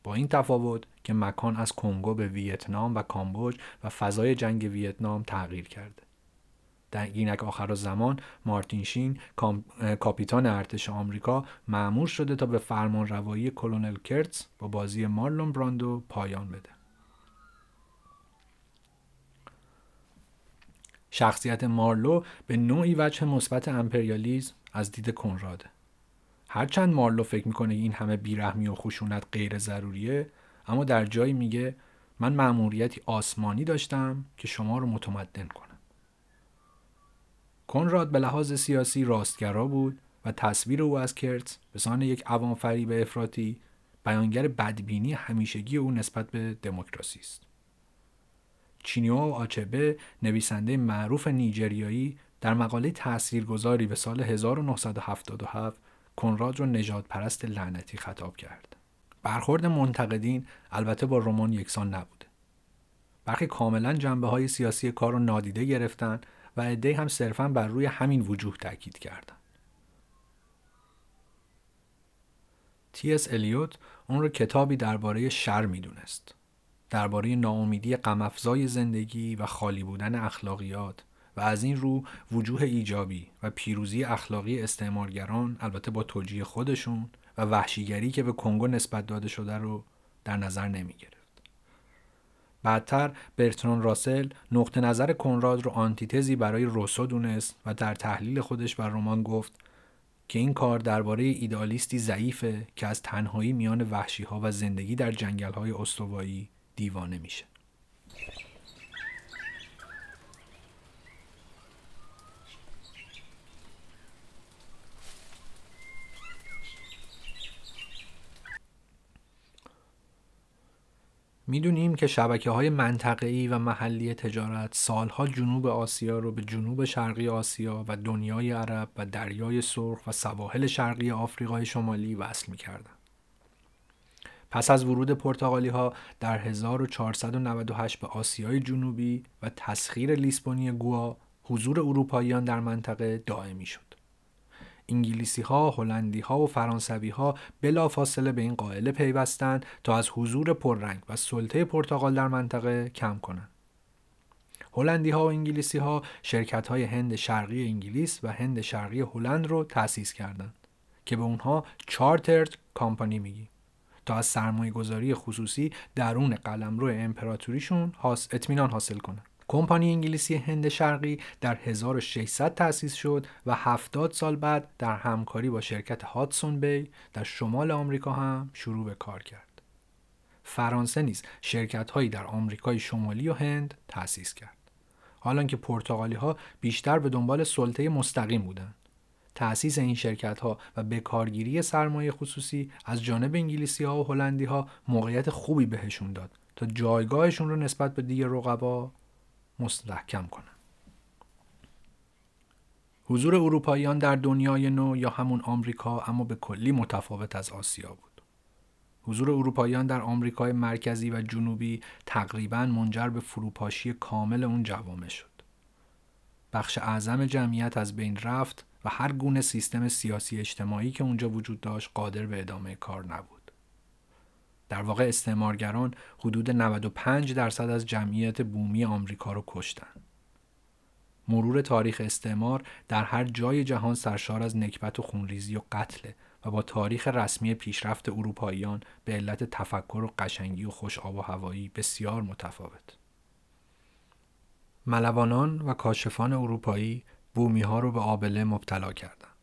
با این تفاوت که مکان از کنگو به ویتنام و کامبوج و فضای جنگ ویتنام تغییر کرده. در اینک آخر زمان مارتین شین کاپیتان ارتش آمریکا معمور شده تا به فرمان روایی کلونل کرتز با بازی مارلون براندو پایان بده. شخصیت مارلو به نوعی وجه مثبت امپریالیزم از دید کنراده. هرچند مارلو فکر می‌کنه این همه بیرحمی و خشونت غیر ضروریه اما در جایی میگه من مأموریتی آسمانی داشتم که شما رو متمدن کنم کنراد به لحاظ سیاسی راستگرا بود و تصویر او از کرتز به سان یک فریب افراطی بیانگر بدبینی همیشگی او نسبت به دموکراسی است چینوا آچبه نویسنده معروف نیجریایی در مقاله تاثیرگذاری به سال 1977 کنراد رو نژاد پرست لعنتی خطاب کرد. برخورد منتقدین البته با رمان یکسان نبوده. برخی کاملا جنبه های سیاسی کار رو نادیده گرفتن و عده هم صرفا بر روی همین وجوه تاکید کردند. تی اس الیوت اون رو کتابی درباره شر می‌دونست. درباره ناامیدی غمافزای زندگی و خالی بودن اخلاقیات و از این رو وجوه ایجابی و پیروزی اخلاقی استعمارگران البته با توجیه خودشون و وحشیگری که به کنگو نسبت داده شده رو در نظر نمی گرفت. بعدتر برتران راسل نقطه نظر کنراد رو آنتیتزی برای روسو دونست و در تحلیل خودش بر رمان گفت که این کار درباره ایدالیستی ضعیفه که از تنهایی میان وحشی ها و زندگی در جنگل های استوایی دیوانه میشه. می‌دونیم که شبکه های منطقه‌ای و محلی تجارت سالها جنوب آسیا رو به جنوب شرقی آسیا و دنیای عرب و دریای سرخ و سواحل شرقی آفریقای شمالی وصل می‌کردن. پس از ورود پرتغالی ها در 1498 به آسیای جنوبی و تسخیر لیسبونی گوا حضور اروپاییان در منطقه دائمی شد. انگلیسی ها، هلندی ها و فرانسوی ها بلافاصله به این قائله پیوستند تا از حضور پررنگ و سلطه پرتغال در منطقه کم کنند. هلندی ها و انگلیسی ها شرکت های هند شرقی انگلیس و هند شرقی هلند رو تأسیس کردند که به اونها چارترد کامپانی میگی تا از سرمایه گذاری خصوصی درون قلمرو امپراتوریشون اطمینان حاصل کنند. کمپانی انگلیسی هند شرقی در 1600 تأسیس شد و 70 سال بعد در همکاری با شرکت هاتسون بی در شمال آمریکا هم شروع به کار کرد. فرانسه نیز شرکت هایی در آمریکای شمالی و هند تأسیس کرد. حالا که پرتغالی ها بیشتر به دنبال سلطه مستقیم بودند. تأسیس این شرکت ها و بکارگیری سرمایه خصوصی از جانب انگلیسی ها و هلندی ها موقعیت خوبی بهشون داد تا جایگاهشون رو نسبت به دیگر رقبا مستحکم کنند. حضور اروپاییان در دنیای نو یا همون آمریکا اما به کلی متفاوت از آسیا بود. حضور اروپاییان در آمریکای مرکزی و جنوبی تقریبا منجر به فروپاشی کامل اون جوامع شد. بخش اعظم جمعیت از بین رفت و هر گونه سیستم سیاسی اجتماعی که اونجا وجود داشت قادر به ادامه کار نبود. در واقع استعمارگران حدود 95 درصد از جمعیت بومی آمریکا رو کشتن. مرور تاریخ استعمار در هر جای جهان سرشار از نکبت و خونریزی و قتل و با تاریخ رسمی پیشرفت اروپاییان به علت تفکر و قشنگی و خوش آب و هوایی بسیار متفاوت. ملوانان و کاشفان اروپایی بومی ها رو به آبله مبتلا کردند.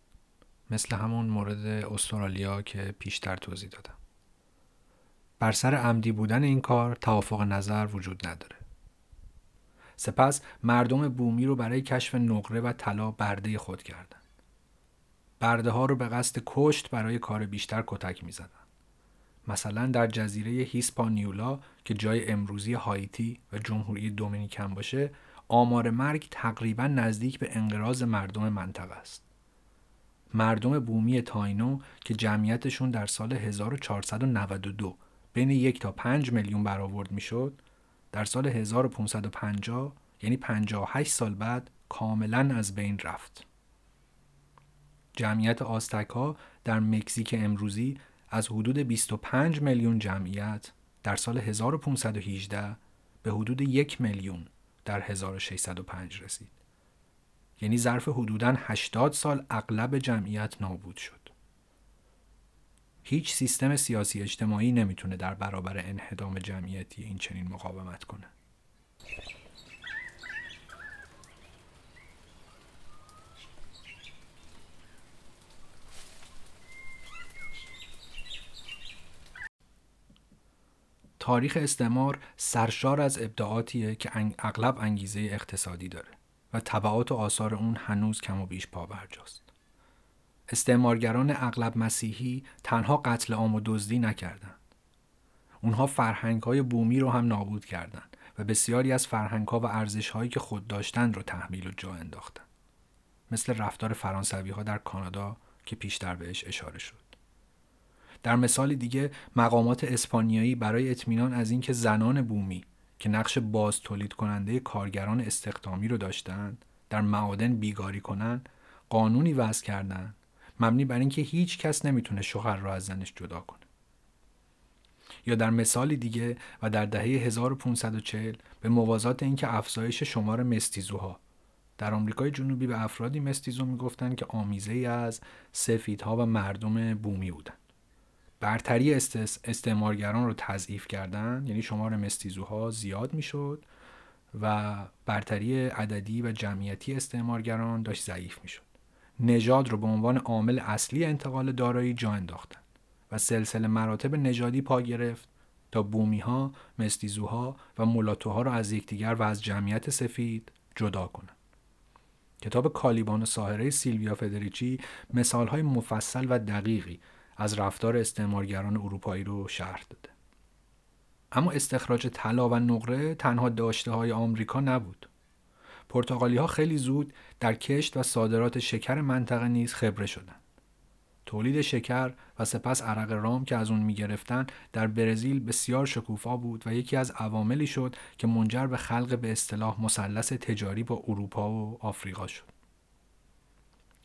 مثل همون مورد استرالیا که پیشتر توضیح دادم. بر سر عمدی بودن این کار توافق نظر وجود نداره. سپس مردم بومی رو برای کشف نقره و طلا برده خود کردند. برده ها رو به قصد کشت برای کار بیشتر کتک می زدن. مثلا در جزیره هیسپانیولا که جای امروزی هایتی و جمهوری دومینیکن باشه آمار مرگ تقریبا نزدیک به انقراض مردم منطقه است. مردم بومی تاینو که جمعیتشون در سال 1492 بین یک تا 5 میلیون برآورد می‌شد در سال 1550 یعنی 58 سال بعد کاملا از بین رفت. جمعیت آستک در مکزیک امروزی از حدود 25 میلیون جمعیت در سال 1518 به حدود یک میلیون در 1605 رسید. یعنی ظرف حدوداً 80 سال اغلب جمعیت نابود شد. هیچ سیستم سیاسی اجتماعی نمی‌تونه در برابر انهدام جمعیتی این چنین مقاومت کنه. تاریخ استعمار سرشار از ابداعاتیه که اغلب انگیزه اقتصادی داره و طبعات و آثار اون هنوز کم و بیش پابرجاست. استعمارگران اغلب مسیحی تنها قتل عام و دزدی نکردند. اونها فرهنگ های بومی رو هم نابود کردند و بسیاری از فرهنگ ها و ارزش هایی که خود داشتن رو تحمیل و جا انداختن. مثل رفتار فرانسوی ها در کانادا که پیشتر بهش اشاره شد. در مثال دیگه مقامات اسپانیایی برای اطمینان از اینکه زنان بومی که نقش باز تولید کننده کارگران استخدامی رو داشتند در معادن بیگاری کنند قانونی وضع کردند مبنی بر اینکه هیچ کس نمی‌تونه شوهر را از زنش جدا کنه. یا در مثال دیگه و در دهه 1540 به موازات اینکه افزایش شمار مستیزوها. در آمریکای جنوبی به افرادی مستیزو می‌گفتند که آمیزه ای از سفیدها و مردم بومی بودند. برتری استعمارگران رو تضعیف کردن یعنی شمار مستیزوها زیاد می‌شد و برتری عددی و جمعیتی استعمارگران داشت ضعیف می‌شد. نژاد رو به عنوان عامل اصلی انتقال دارایی جا انداختن و سلسله مراتب نژادی پا گرفت تا بومی ها، مستیزوها و مولاتوها را از یکدیگر و از جمعیت سفید جدا کنند. کتاب کالیبان و ساهره سیلویا فدریچی مثال های مفصل و دقیقی از رفتار استعمارگران اروپایی رو شرح داده. اما استخراج طلا و نقره تنها داشته های آمریکا نبود. پرتغالی ها خیلی زود در کشت و صادرات شکر منطقه نیز خبره شدند. تولید شکر و سپس عرق رام که از اون می‌گرفتن در برزیل بسیار شکوفا بود و یکی از عواملی شد که منجر به خلق به اصطلاح مثلث تجاری با اروپا و آفریقا شد.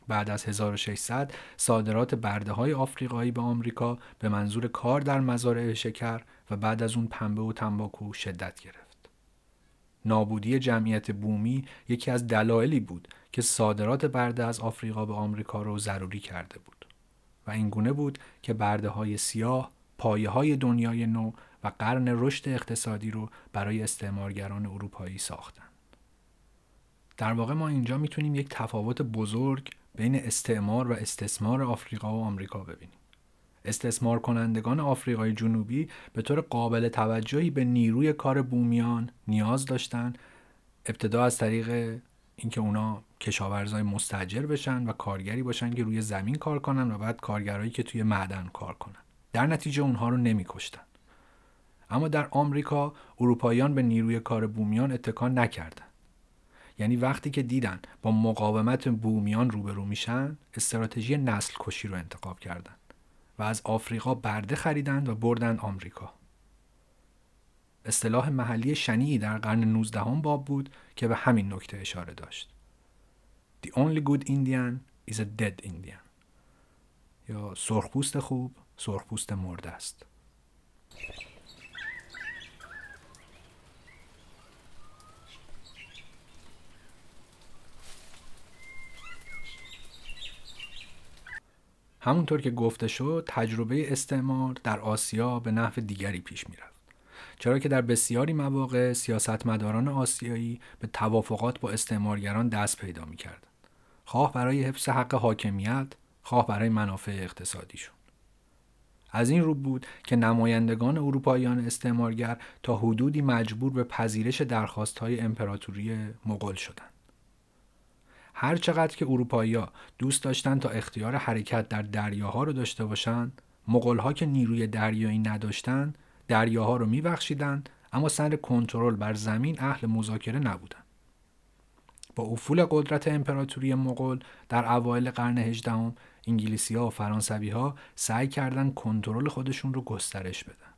بعد از 1600 صادرات برده های آفریقایی به آمریکا به منظور کار در مزارع شکر و بعد از اون پنبه و تنباکو شدت گرفت. نابودی جمعیت بومی یکی از دلایلی بود که صادرات برده از آفریقا به آمریکا رو ضروری کرده بود و این گونه بود که برده های سیاه پایه های دنیای نو و قرن رشد اقتصادی رو برای استعمارگران اروپایی ساختند. در واقع ما اینجا می‌تونیم یک تفاوت بزرگ بین استعمار و استثمار آفریقا و آمریکا ببینیم. استثمار کنندگان آفریقای جنوبی به طور قابل توجهی به نیروی کار بومیان نیاز داشتند. ابتدا از طریق اینکه اونا کشاورزای مستجر بشن و کارگری باشن که روی زمین کار کنن و بعد کارگرایی که توی معدن کار کنن. در نتیجه اونها رو نمیکشتن. اما در آمریکا اروپاییان به نیروی کار بومیان اتکا نکردند یعنی وقتی که دیدن با مقاومت بومیان روبرو میشن استراتژی نسل کشی رو انتخاب کردند و از آفریقا برده خریدند و بردند آمریکا. اصطلاح محلی شنیعی در قرن 19 باب بود که به همین نکته اشاره داشت. The only good Indian is a dead Indian. یا سرخپوست خوب سرخپوست مرده است. همونطور که گفته شد تجربه استعمار در آسیا به نحو دیگری پیش می‌رفت. چرا که در بسیاری مواقع سیاستمداران آسیایی به توافقات با استعمارگران دست پیدا می‌کردند. خواه برای حفظ حق حاکمیت خواه برای منافع اقتصادیشون. از این رو بود که نمایندگان اروپاییان استعمارگر تا حدودی مجبور به پذیرش درخواست های امپراتوری مغول شدند. هر چقدر که اروپایی‌ها دوست داشتن تا اختیار حرکت در دریاها رو داشته باشند مغولها که نیروی دریایی نداشتند دریاها رو میبخشیدند اما سر کنترل بر زمین اهل مذاکره نبودند با افول قدرت امپراتوری مغول در اوایل قرن هجدهم انگلیسی ها و فرانسوی ها سعی کردند کنترل خودشون رو گسترش بدن.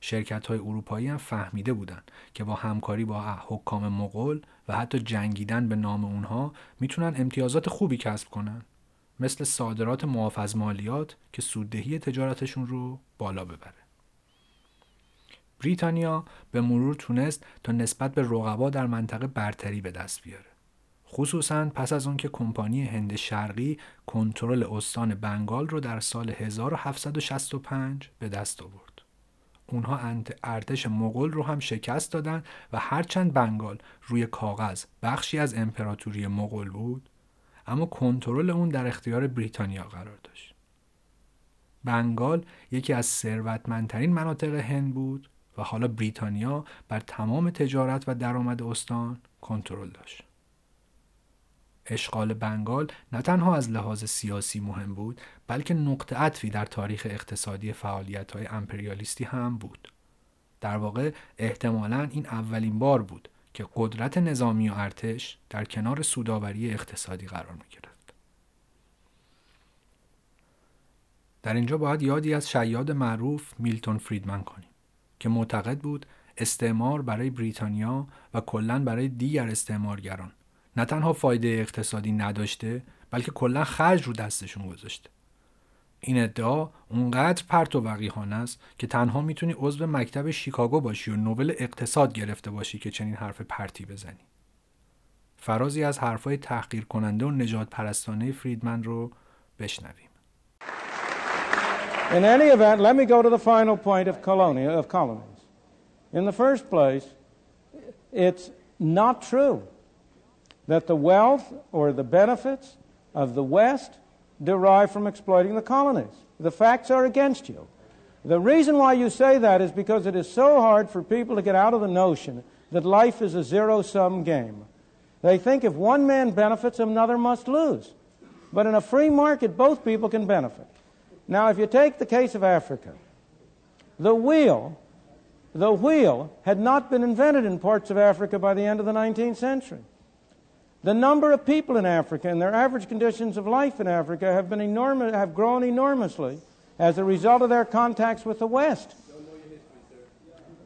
شرکت های اروپایی هم فهمیده بودند که با همکاری با حکام مغول و حتی جنگیدن به نام اونها می‌تونن امتیازات خوبی کسب کنن. مثل صادرات معاف از مالیات که سوددهی تجارتشون رو بالا ببره. بریتانیا به مرور تونست تا نسبت به رقبا در منطقه برتری به دست بیاره. خصوصا پس از اون که کمپانی هند شرقی کنترل استان بنگال رو در سال 1765 به دست آورد. اونها ارتش مغول رو هم شکست دادن و هرچند بنگال روی کاغذ بخشی از امپراتوری مغول بود اما کنترل اون در اختیار بریتانیا قرار داشت. بنگال یکی از ثروتمندترین مناطق هند بود و حالا بریتانیا بر تمام تجارت و درآمد استان کنترل داشت. اشغال بنگال نه تنها از لحاظ سیاسی مهم بود بلکه نقطه عطفی در تاریخ اقتصادی فعالیت های امپریالیستی هم بود در واقع احتمالا این اولین بار بود که قدرت نظامی و ارتش در کنار سوداوری اقتصادی قرار می گرفت. در اینجا باید یادی از شیاد معروف میلتون فریدمن کنیم که معتقد بود استعمار برای بریتانیا و کلا برای دیگر استعمارگران نه تنها فایده اقتصادی نداشته بلکه کلا خرج رو دستشون گذاشته این ادعا اونقدر پرت و وقیحانه است که تنها می‌تونی عضو مکتب شیکاگو باشی و نوبل اقتصاد گرفته باشی که چنین حرف پرتی بزنی. فرازی از حرفای تحقیر کننده و نجات پرستانه فریدمن رو بشنویم. In any event, let me go to the final point of, colonia, of colonies. In the first place, it's not true. That the wealth or the benefits of the West derive from exploiting the colonies. The facts are against you. The reason why you say that is because it is so hard for people to get out of the notion that life is a zero sum game. They think if one man benefits, another must lose. But in a free market, both people can benefit. Now, if you take the case of Africa, the wheel, the wheel had not been invented in parts of Africa by the end of the 19th century. The number of people in Africa and their average conditions of life in Africa have, been enormous, have grown enormously as a result of their contacts with the West.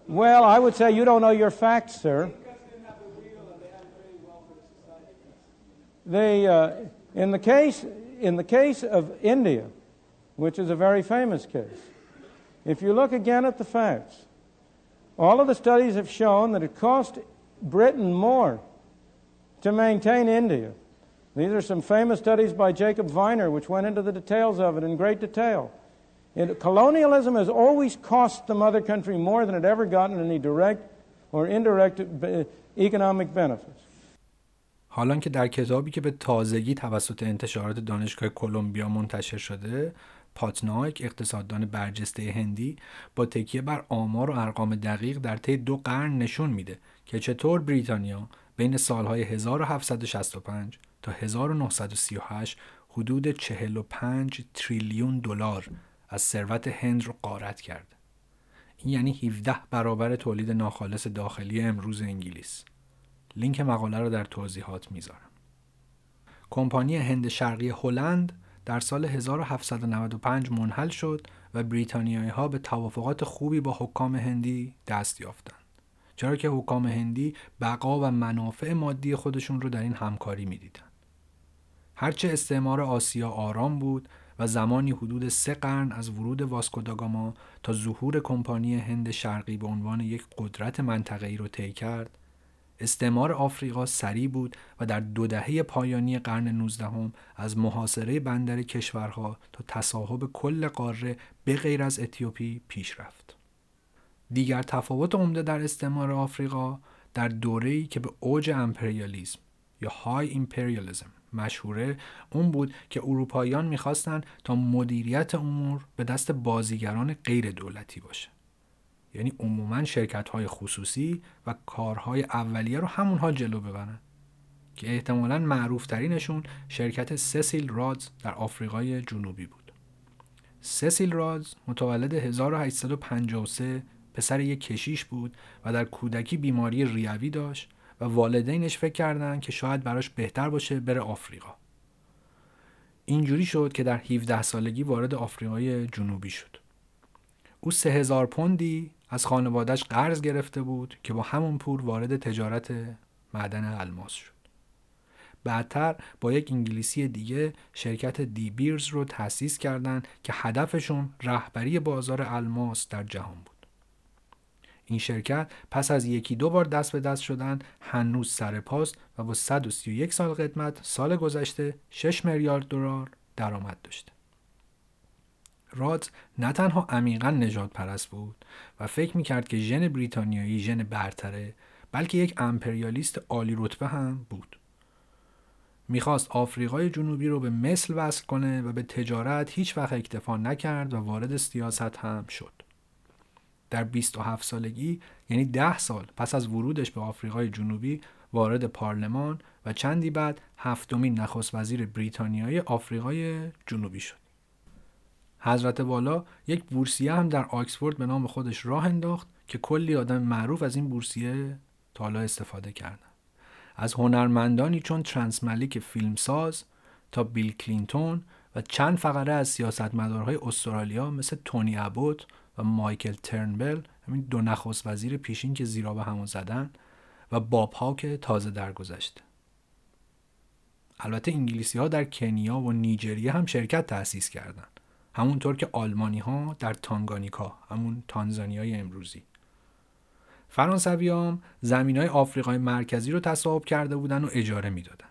Well, I would say you don't know your facts, sir. They, uh, in, the case, in the case of India, which is a very famous case, if you look again at the facts, all of the studies have shown that it cost Britain more to maintain India. These are some famous studies by Jacob Viner, which went into the details of it in great detail. It, colonialism has always cost the mother country more than it ever gotten any direct or indirect economic benefits. حالا که در کتابی که به تازگی توسط انتشارات دانشگاه کلمبیا منتشر شده پاتناک اقتصاددان برجسته هندی با تکیه بر آمار و ارقام دقیق در طی دو قرن نشون میده که چطور بریتانیا بین سالهای 1765 تا 1938 حدود 45 تریلیون دلار از ثروت هند رو غارت کرد. این یعنی 17 برابر تولید ناخالص داخلی امروز انگلیس. لینک مقاله رو در توضیحات می‌ذارم. کمپانی هند شرقی هلند در سال 1795 منحل شد و بریتانیایی ها به توافقات خوبی با حکام هندی دست یافتند. چرا که حکام هندی بقا و منافع مادی خودشون رو در این همکاری می‌دیدن. هرچه استعمار آسیا آرام بود و زمانی حدود سه قرن از ورود واسکوداگاما تا ظهور کمپانی هند شرقی به عنوان یک قدرت منطقه‌ای رو طی کرد استعمار آفریقا سریع بود و در دو دهه پایانی قرن 19 از محاصره بندر شهرها تا تصاحب کل قاره به غیر از اتیوپی پیش رفت. دیگر تفاوت عمده در استعمار آفریقا در دوره‌ای که به اوج امپریالیسم یا high imperialism مشهوره اون بود که اروپاییان می‌خواستند تا مدیریت امور به دست بازیگران غیر دولتی باشه. یعنی عموما شرکت های خصوصی و کارهای اولیه رو همونها جلو ببرن که احتمالا معروف ترینشون شرکت سسیل رادز در آفریقای جنوبی بود. سسیل رادز متولد 1853 پسر یک کشیش بود و در کودکی بیماری ریوی داشت و والدینش فکر کردند که شاید براش بهتر باشه بره آفریقا. اینجوری شد که در 17 سالگی وارد آفریقای جنوبی شد. او سه هزار پوندی از خانوادهش قرض گرفته بود که با همون پول وارد تجارت معدن الماس شد. بعدتر با یک انگلیسی دیگه شرکت دی بیرز رو تأسیس کردند که هدفشون رهبری بازار الماس در جهان بود. این شرکت پس از یکی دو بار دست به دست شدن هنوز سر پاست و با 131 سال قدمت سال گذشته 6 میلیارد دلار درآمد داشته. رادز نه تنها عمیقا نجات پرست بود و فکر می‌کرد که ژن بریتانیایی ژن برتره بلکه یک امپریالیست عالی رتبه هم بود. می‌خواست آفریقای جنوبی رو به مثل وصل کنه و به تجارت هیچ وقت اکتفا نکرد و وارد سیاست هم شد. در 27 سالگی یعنی 10 سال پس از ورودش به آفریقای جنوبی وارد پارلمان و چندی بعد هفتمین نخست وزیر بریتانیای آفریقای جنوبی شد. حضرت والا یک بورسیه هم در آکسفورد به نام خودش راه انداخت که کلی آدم معروف از این بورسیه تا استفاده کردن. از هنرمندانی چون ترانس ملیک فیلمساز تا بیل کلینتون و چند فقره از سیاستمدارهای استرالیا مثل تونی ابوت مایکل ترنبل همین دو نخست وزیر پیشین که زیرا به همون زدن و باب ها که تازه درگذشته البته انگلیسی ها در کنیا و نیجریه هم شرکت تأسیس کردند همونطور که آلمانی ها در تانگانیکا همون تانزانیای امروزی. فرانسوی هم زمین های آفریقای مرکزی رو تصاحب کرده بودن و اجاره می‌دادن.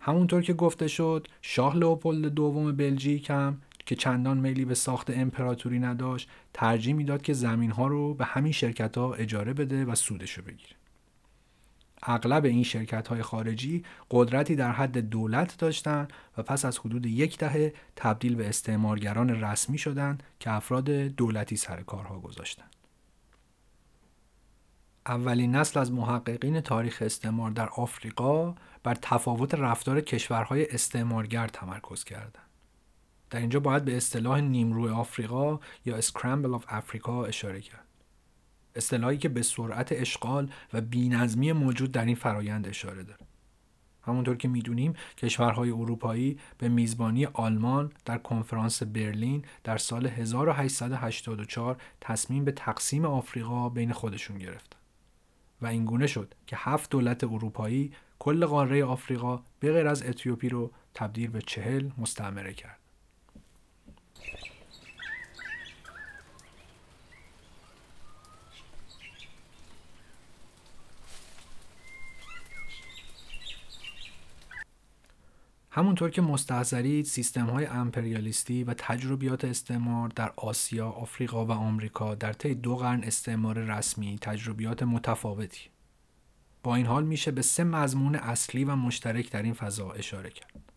همونطور که گفته شد شاه لئوپولد دوم بلژیک هم که چندان میلی به ساخت امپراتوری نداشت ترجیح می‌داد که زمین ها رو به همین شرکت ها اجاره بده و سودش رو بگیره. اغلب این شرکت های خارجی قدرتی در حد دولت داشتند و پس از حدود یک دهه تبدیل به استعمارگران رسمی شدند که افراد دولتی سر کارها گذاشتند. اولین نسل از محققین تاریخ استعمار در آفریقا بر تفاوت رفتار کشورهای استعمارگر تمرکز کردند. در اینجا باید به اصطلاح نیمرو آفریقا یا scramble of Africa اشاره کرد. اصطلاحی که به سرعت اشغال و بینظمی موجود در این فرایند اشاره داره. همونطور که می‌دونیم کشورهای اروپایی به میزبانی آلمان در کنفرانس برلین در سال 1884 تصمیم به تقسیم آفریقا بین خودشون گرفتن. و اینگونه شد که هفت دولت اروپایی کل قاره آفریقا به غیر از اتیوپی رو تبدیل به چهل مستعمره کرد. همونطور که مستحضرید سیستم های امپریالیستی و تجربیات استعمار در آسیا، آفریقا و آمریکا در طی دو قرن استعمار رسمی تجربیات متفاوتی. با این حال میشه به سه مضمون اصلی و مشترک در این فضا اشاره کرد.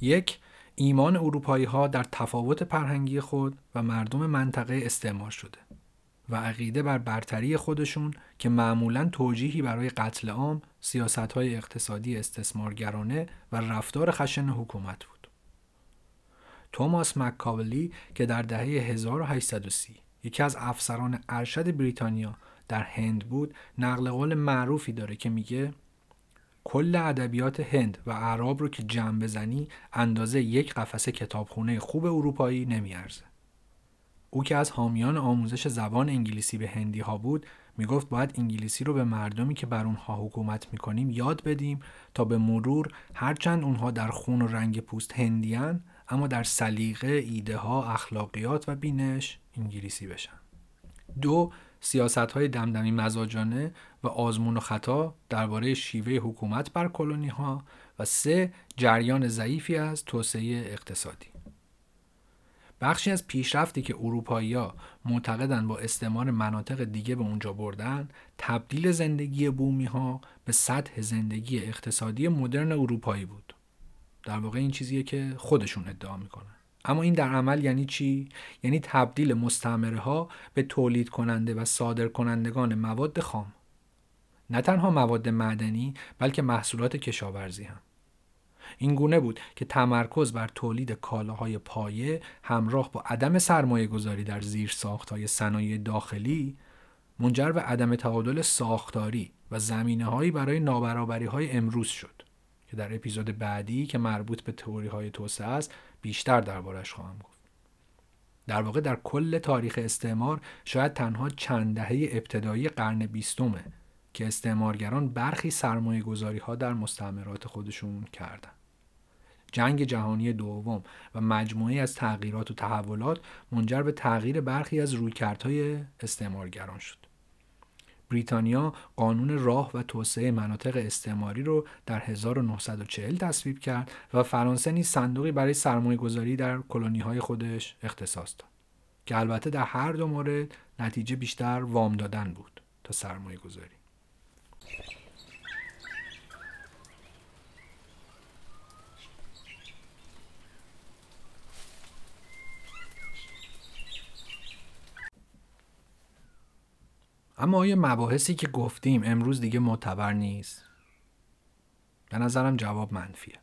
یک، ایمان اروپایی ها در تفاوت فرهنگی خود و مردم منطقه استعمار شده. و عقیده بر برتری خودشون که معمولا توجیهی برای قتل عام، سیاست های اقتصادی استثمارگرانه و رفتار خشن حکومت بود. توماس مکاولی که در دهه 1830 یکی از افسران ارشد بریتانیا در هند بود نقل قول معروفی داره که میگه کل ادبیات هند و اعراب رو که جمع بزنی اندازه یک قفسه کتابخونه خوب اروپایی نمیارزه. او که از حامیان آموزش زبان انگلیسی به هندی ها بود می‌گفت باید انگلیسی رو به مردمی که بر اونها حکومت می‌کنیم یاد بدیم تا به مرور هرچند اونها در خون و رنگ پوست هندیان اما در سلیقه ایده ها اخلاقیات و بینش انگلیسی بشن. دو سیاست های دمدمی مزاجانه و آزمون و خطا درباره شیوه حکومت بر کلونی ها و سه جریان ضعیفی از توسعه اقتصادی. بخشی از پیشرفتی که اروپایی‌ها معتقدن با استعمار مناطق دیگه به اونجا بردن تبدیل زندگی بومی ها به سطح زندگی اقتصادی مدرن اروپایی بود. در واقع این چیزیه که خودشون ادعا می‌کنن. اما این در عمل یعنی چی؟ یعنی تبدیل مستعمره ها به تولید کننده و صادر کنندگان مواد خام. نه تنها مواد معدنی بلکه محصولات کشاورزی هم. این گونه بود که تمرکز بر تولید کالاهای پایه همراه با عدم سرمایه گذاری در زیر ساختهای صنایع داخلی منجر به عدم تعادل ساختاری و زمینه هایی برای نابرابری های امروز شد که در اپیزود بعدی که مربوط به تئوری های توسعه است بیشتر دربارش خواهم گفت در واقع در کل تاریخ استعمار شاید تنها چند دهه ابتدایی قرن بیستمه که استعمارگران برخی سرمایه گذاری ها در مستعمرات خودشون کردند. جنگ جهانی دوم و مجموعی از تغییرات و تحولات منجر به تغییر برخی از رویکردهای استعمارگران شد. بریتانیا قانون راه و توسعه مناطق استعماری رو در 1940 تصویب کرد و فرانسه نیز صندوقی برای سرمایه گذاری در کلونی های خودش اختصاص داد که البته در هر دو مورد نتیجه بیشتر وام دادن بود تا سرمایه گذاری. اما آیا مباحثی که گفتیم امروز دیگه معتبر نیست؟ به نظرم جواب منفیه.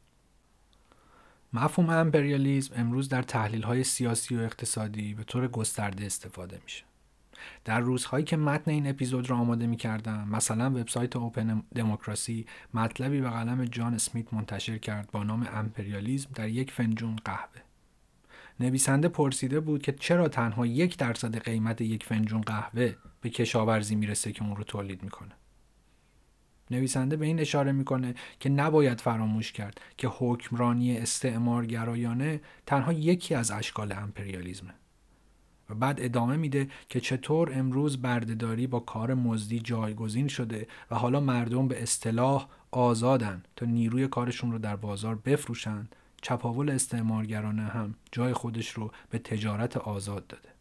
مفهوم امپریالیزم امروز در تحلیل های سیاسی و اقتصادی به طور گسترده استفاده میشه. در روزهایی که متن این اپیزود را آماده می کردم مثلا وبسایت اوپن دموکراسی مطلبی به قلم جان اسمیت منتشر کرد با نام امپریالیزم در یک فنجون قهوه نویسنده پرسیده بود که چرا تنها یک درصد قیمت یک فنجون قهوه به کشاورزی می‌رسه که اون رو تولید می‌کنه نویسنده به این اشاره می‌کنه که نباید فراموش کرد که حکمرانی استعمارگرایانه تنها یکی از اشکال امپریالیزمه و بعد ادامه میده که چطور امروز بردهداری با کار مزدی جایگزین شده و حالا مردم به اصطلاح آزادن تا نیروی کارشون رو در بازار بفروشند چپاول استعمارگرانه هم جای خودش رو به تجارت آزاد داده.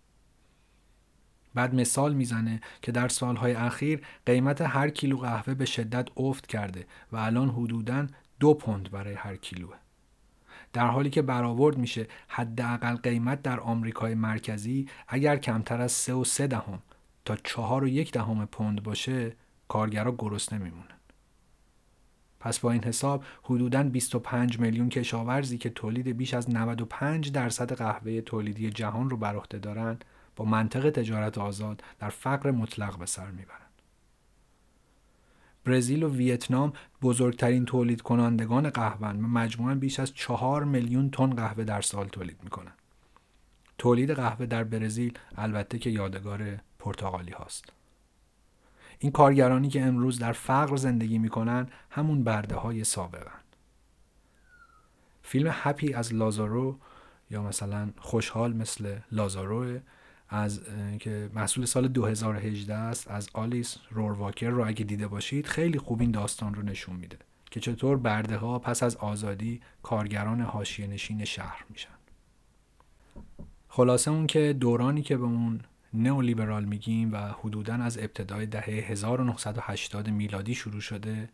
بعد مثال می‌زنه که در سالهای اخیر قیمت هر کیلو قهوه به شدت افت کرده و الان حدوداً دو پوند برای هر کیلوه. در حالی که برآورد میشه حداقل قیمت در آمریکای مرکزی اگر کمتر از سه و سه دهم تا چهار و یک دهم پوند باشه کارگرا گرسنه میمونه. پس با این حساب حدوداً 25 میلیون کشاورزی که تولید بیش از 95 درصد قهوه تولیدی جهان رو بر عهده دارند با منطق تجارت آزاد در فقر مطلق به سر می‌برند. برزیل و ویتنام بزرگترین تولید کنندگان قهوه و مجموعاً بیش از 4 میلیون تن قهوه در سال تولید می‌کنند. تولید قهوه در برزیل البته که یادگار پرتغالی هاست. این کارگرانی که امروز در فقر زندگی می‌کنن همون برده های سابقن فیلم هپی از لازارو یا مثلا خوشحال مثل لازارو از که محصول سال 2018 است از آلیس رورواکر رو اگه دیده باشید خیلی خوب این داستان رو نشون میده که چطور برده ها پس از آزادی کارگران حاشیه نشین شهر میشن. خلاصه اون که دورانی که به اون نئولیبرال میگیم و حدوداً از ابتدای دهه 1980 میلادی شروع شده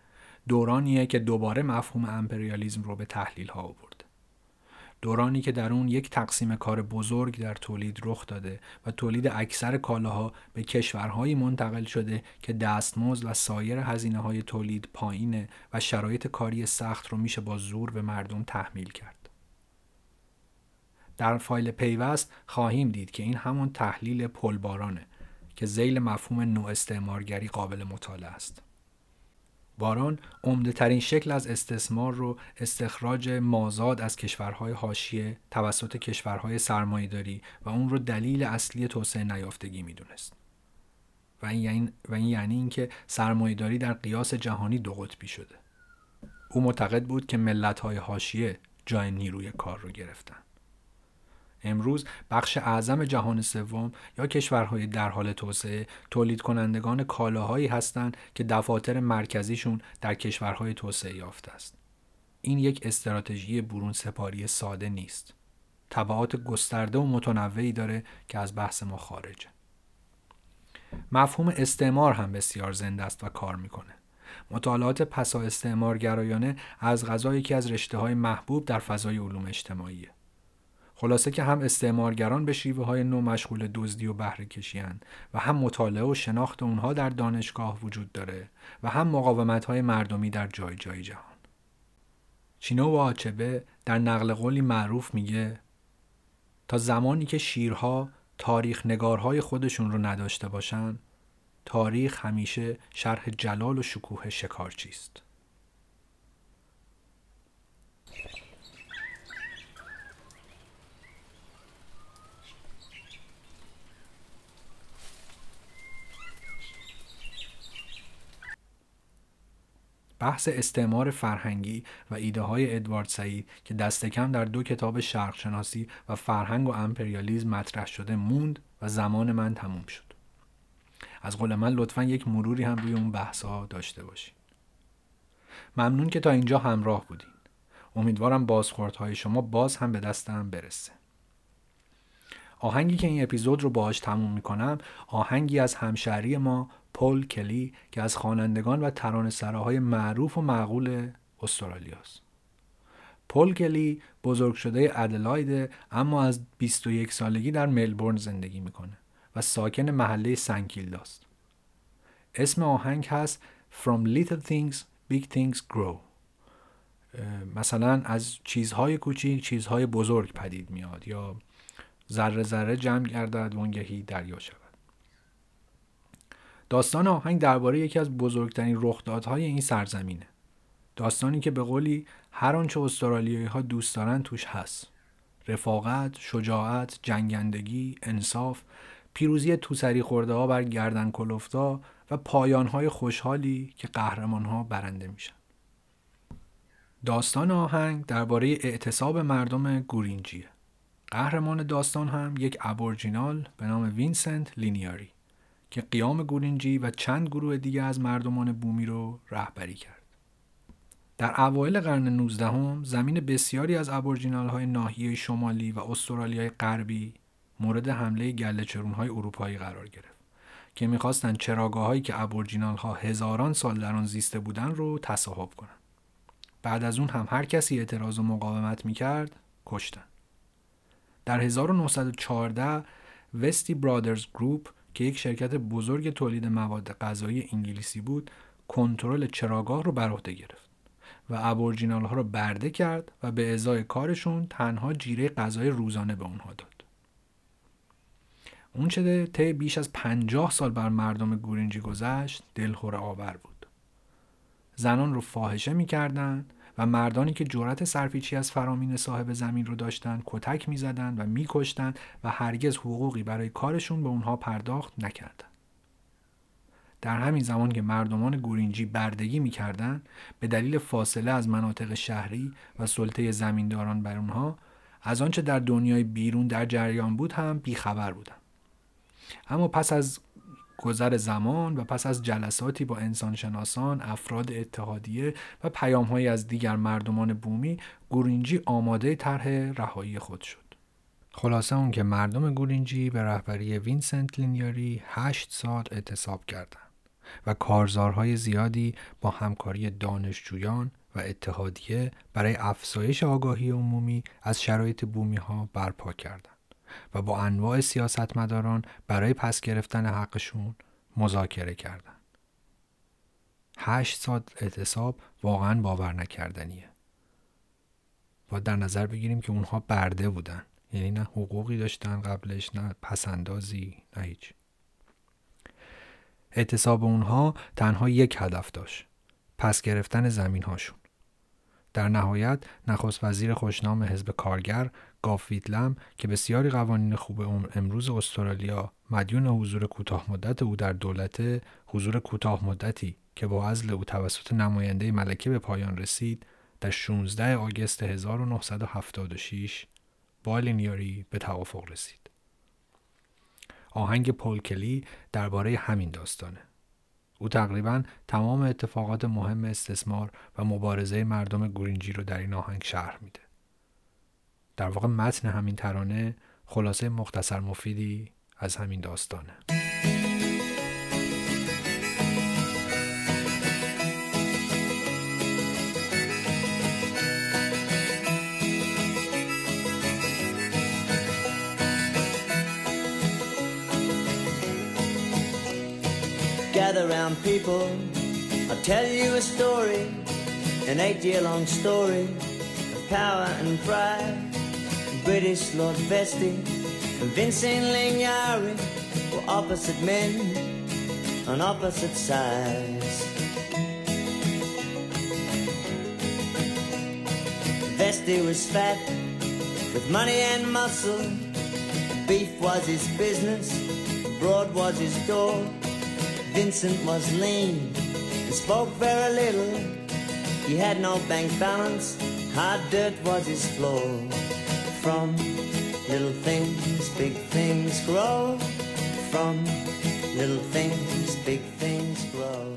دورانیه که دوباره مفهوم امپریالیزم رو به تحلیل ها آورده دورانی که در اون یک تقسیم کار بزرگ در تولید رخ داده و تولید اکثر کالاها به کشورهایی منتقل شده که دستمزد و سایر هزینه های تولید پایینه و شرایط کاری سخت رو میشه با زور به مردم تحمیل کرد. در فایل پیوست خواهیم دید که این همون تحلیل پلبارانه که زیل مفهوم نوع استعمارگری قابل مطالعه است. باران عمده ترین شکل از استثمار رو استخراج مازاد از کشورهای حاشیه توسط کشورهای سرمایهداری و اون رو دلیل اصلی توسعه نیافتگی می‌دونست. و این یعنی, و این یعنی اینکه سرمایهداری در قیاس جهانی دو قطبی شده. او معتقد بود که ملت‌های حاشیه جای نیروی کار رو گرفتن. امروز بخش اعظم جهان سوم یا کشورهای در حال توسعه تولید کنندگان کالاهایی هستند که دفاتر مرکزیشون در کشورهای توسعه یافته است. این یک استراتژی برون سپاری ساده نیست. تبعات گسترده و متنوعی داره که از بحث ما خارجه. مفهوم استعمار هم بسیار زنده است و کار می‌کنه. مطالعات پسا استعمارگرایانه از غذا یکی از رشته های محبوب در فضای علوم اجتماعیه. خلاصه که هم استعمارگران به شیوه های نو مشغول دزدی و بهره کشیان و هم مطالعه و شناخت اونها در دانشگاه وجود داره و هم مقاومت های مردمی در جای جای جهان. چینو و آچبه در نقل قولی معروف میگه تا زمانی که شیرها تاریخ نگارهای خودشون رو نداشته باشن تاریخ همیشه شرح جلال و شکوه شکارچی بحث استعمار فرهنگی و ایده های ادوارد سعید که دست کم در دو کتاب شرقشناسی و فرهنگ و امپریالیزم مطرح شده موند و زمان من تموم شد. از قول من لطفا یک مروری هم روی اون بحث ها داشته باشین. ممنون که تا اینجا همراه بودین. امیدوارم بازخوردهای شما باز هم به دستم برسه. آهنگی که این اپیزود رو باهاش تموم می‌کنم آهنگی از همشهری ما پل کلی که از خوانندگان و ترانه سراهای معروف و معقول استرالیاست. پل کلی بزرگ شده ادلاید اما از 21 سالگی در ملبورن زندگی می‌کنه و ساکن محله سنکیلداست. اسم آهنگ هست From Little Things Big Things Grow مثلا از چیزهای کوچیک چیزهای بزرگ پدید میاد یا ذره ذره جمع گردد وانگهی دریا شود داستان آهنگ درباره یکی از بزرگترین رخدادهای این سرزمینه داستانی که به قولی هر آنچه استرالیایی ها دوست دارن توش هست رفاقت، شجاعت، جنگندگی، انصاف، پیروزی توسری خورده ها بر گردن کلفتا و پایان های خوشحالی که قهرمان ها برنده میشن. داستان آهنگ درباره اعتصاب مردم گورینجیه. قهرمان داستان هم یک ابورجینال به نام وینسنت لینیاری که قیام گورینجی و چند گروه دیگه از مردمان بومی رو رهبری کرد. در اوایل قرن 19 هم زمین بسیاری از ابورجینال های ناحیه شمالی و استرالیای غربی مورد حمله گله های اروپایی قرار گرفت که می‌خواستند چراگاه هایی که ابورجینال ها هزاران سال در آن زیسته بودن رو تصاحب کنند. بعد از اون هم هر کسی اعتراض و مقاومت می‌کرد کشتن. در 1914 وستی برادرز گروپ که یک شرکت بزرگ تولید مواد غذایی انگلیسی بود کنترل چراگاه رو بر عهده گرفت و ابورجینال ها رو برده کرد و به ازای کارشون تنها جیره غذای روزانه به اونها داد. اون چه طی بیش از پنجاه سال بر مردم گورینجی گذشت دلخور آور بود زنان رو فاحشه می‌کردن مردانی که جرأت سرپیچی از فرامین صاحب زمین رو داشتن کتک می‌زدند و میکشتند و هرگز حقوقی برای کارشون به اونها پرداخت نکردند در همین زمان که مردمان گورینجی بردگی می‌کردند به دلیل فاصله از مناطق شهری و سلطه زمینداران بر اونها از آنچه در دنیای بیرون در جریان بود هم بیخبر بودند اما پس از گذر زمان و پس از جلساتی با انسانشناسان، افراد اتحادیه و پیامهایی از دیگر مردمان بومی، گورینجی آماده طرح رهایی خود شد. خلاصه اون که مردم گورینجی به رهبری وینسنت لینگیاری هشت سال اعتصاب کردند و کارزارهای زیادی با همکاری دانشجویان و اتحادیه برای افزایش آگاهی عمومی از شرایط بومی ها برپا کردند. و با انواع سیاستمداران برای پس گرفتن حقشون مذاکره کردند. هشت سال اعتصاب واقعا باور نکردنیه. با در نظر بگیریم که اونها برده بودن. یعنی نه حقوقی داشتن قبلش نه پسندازی نه هیچ. اعتصاب اونها تنها یک هدف داشت. پس گرفتن زمین هاشون. در نهایت نخست وزیر خوشنام حزب کارگر گافیدلم که بسیاری قوانین خوب امروز استرالیا مدیون حضور کوتاه مدت او در دولت حضور کوتاه مدتی که با عزل او توسط نماینده ملکه به پایان رسید در 16 آگوست 1976 با لینیاری به توافق رسید. آهنگ پولکلی درباره همین داستانه. او تقریبا تمام اتفاقات مهم استثمار و مبارزه مردم گورینجی رو در این آهنگ شرح میده. در واقع متن همین ترانه خلاصه مختصر مفیدی از همین داستانه Gather round people, I'll tell you a story, an eight year long story power and pride. British Lord Vestey and Vincent Lignari were opposite men on opposite sides. Vestey was fat with money and muscle. Beef was his business, broad was his door. Vincent was lean and spoke very little. He had no bank balance, hard dirt was his floor. From little things, big things grow. From little things, big things grow.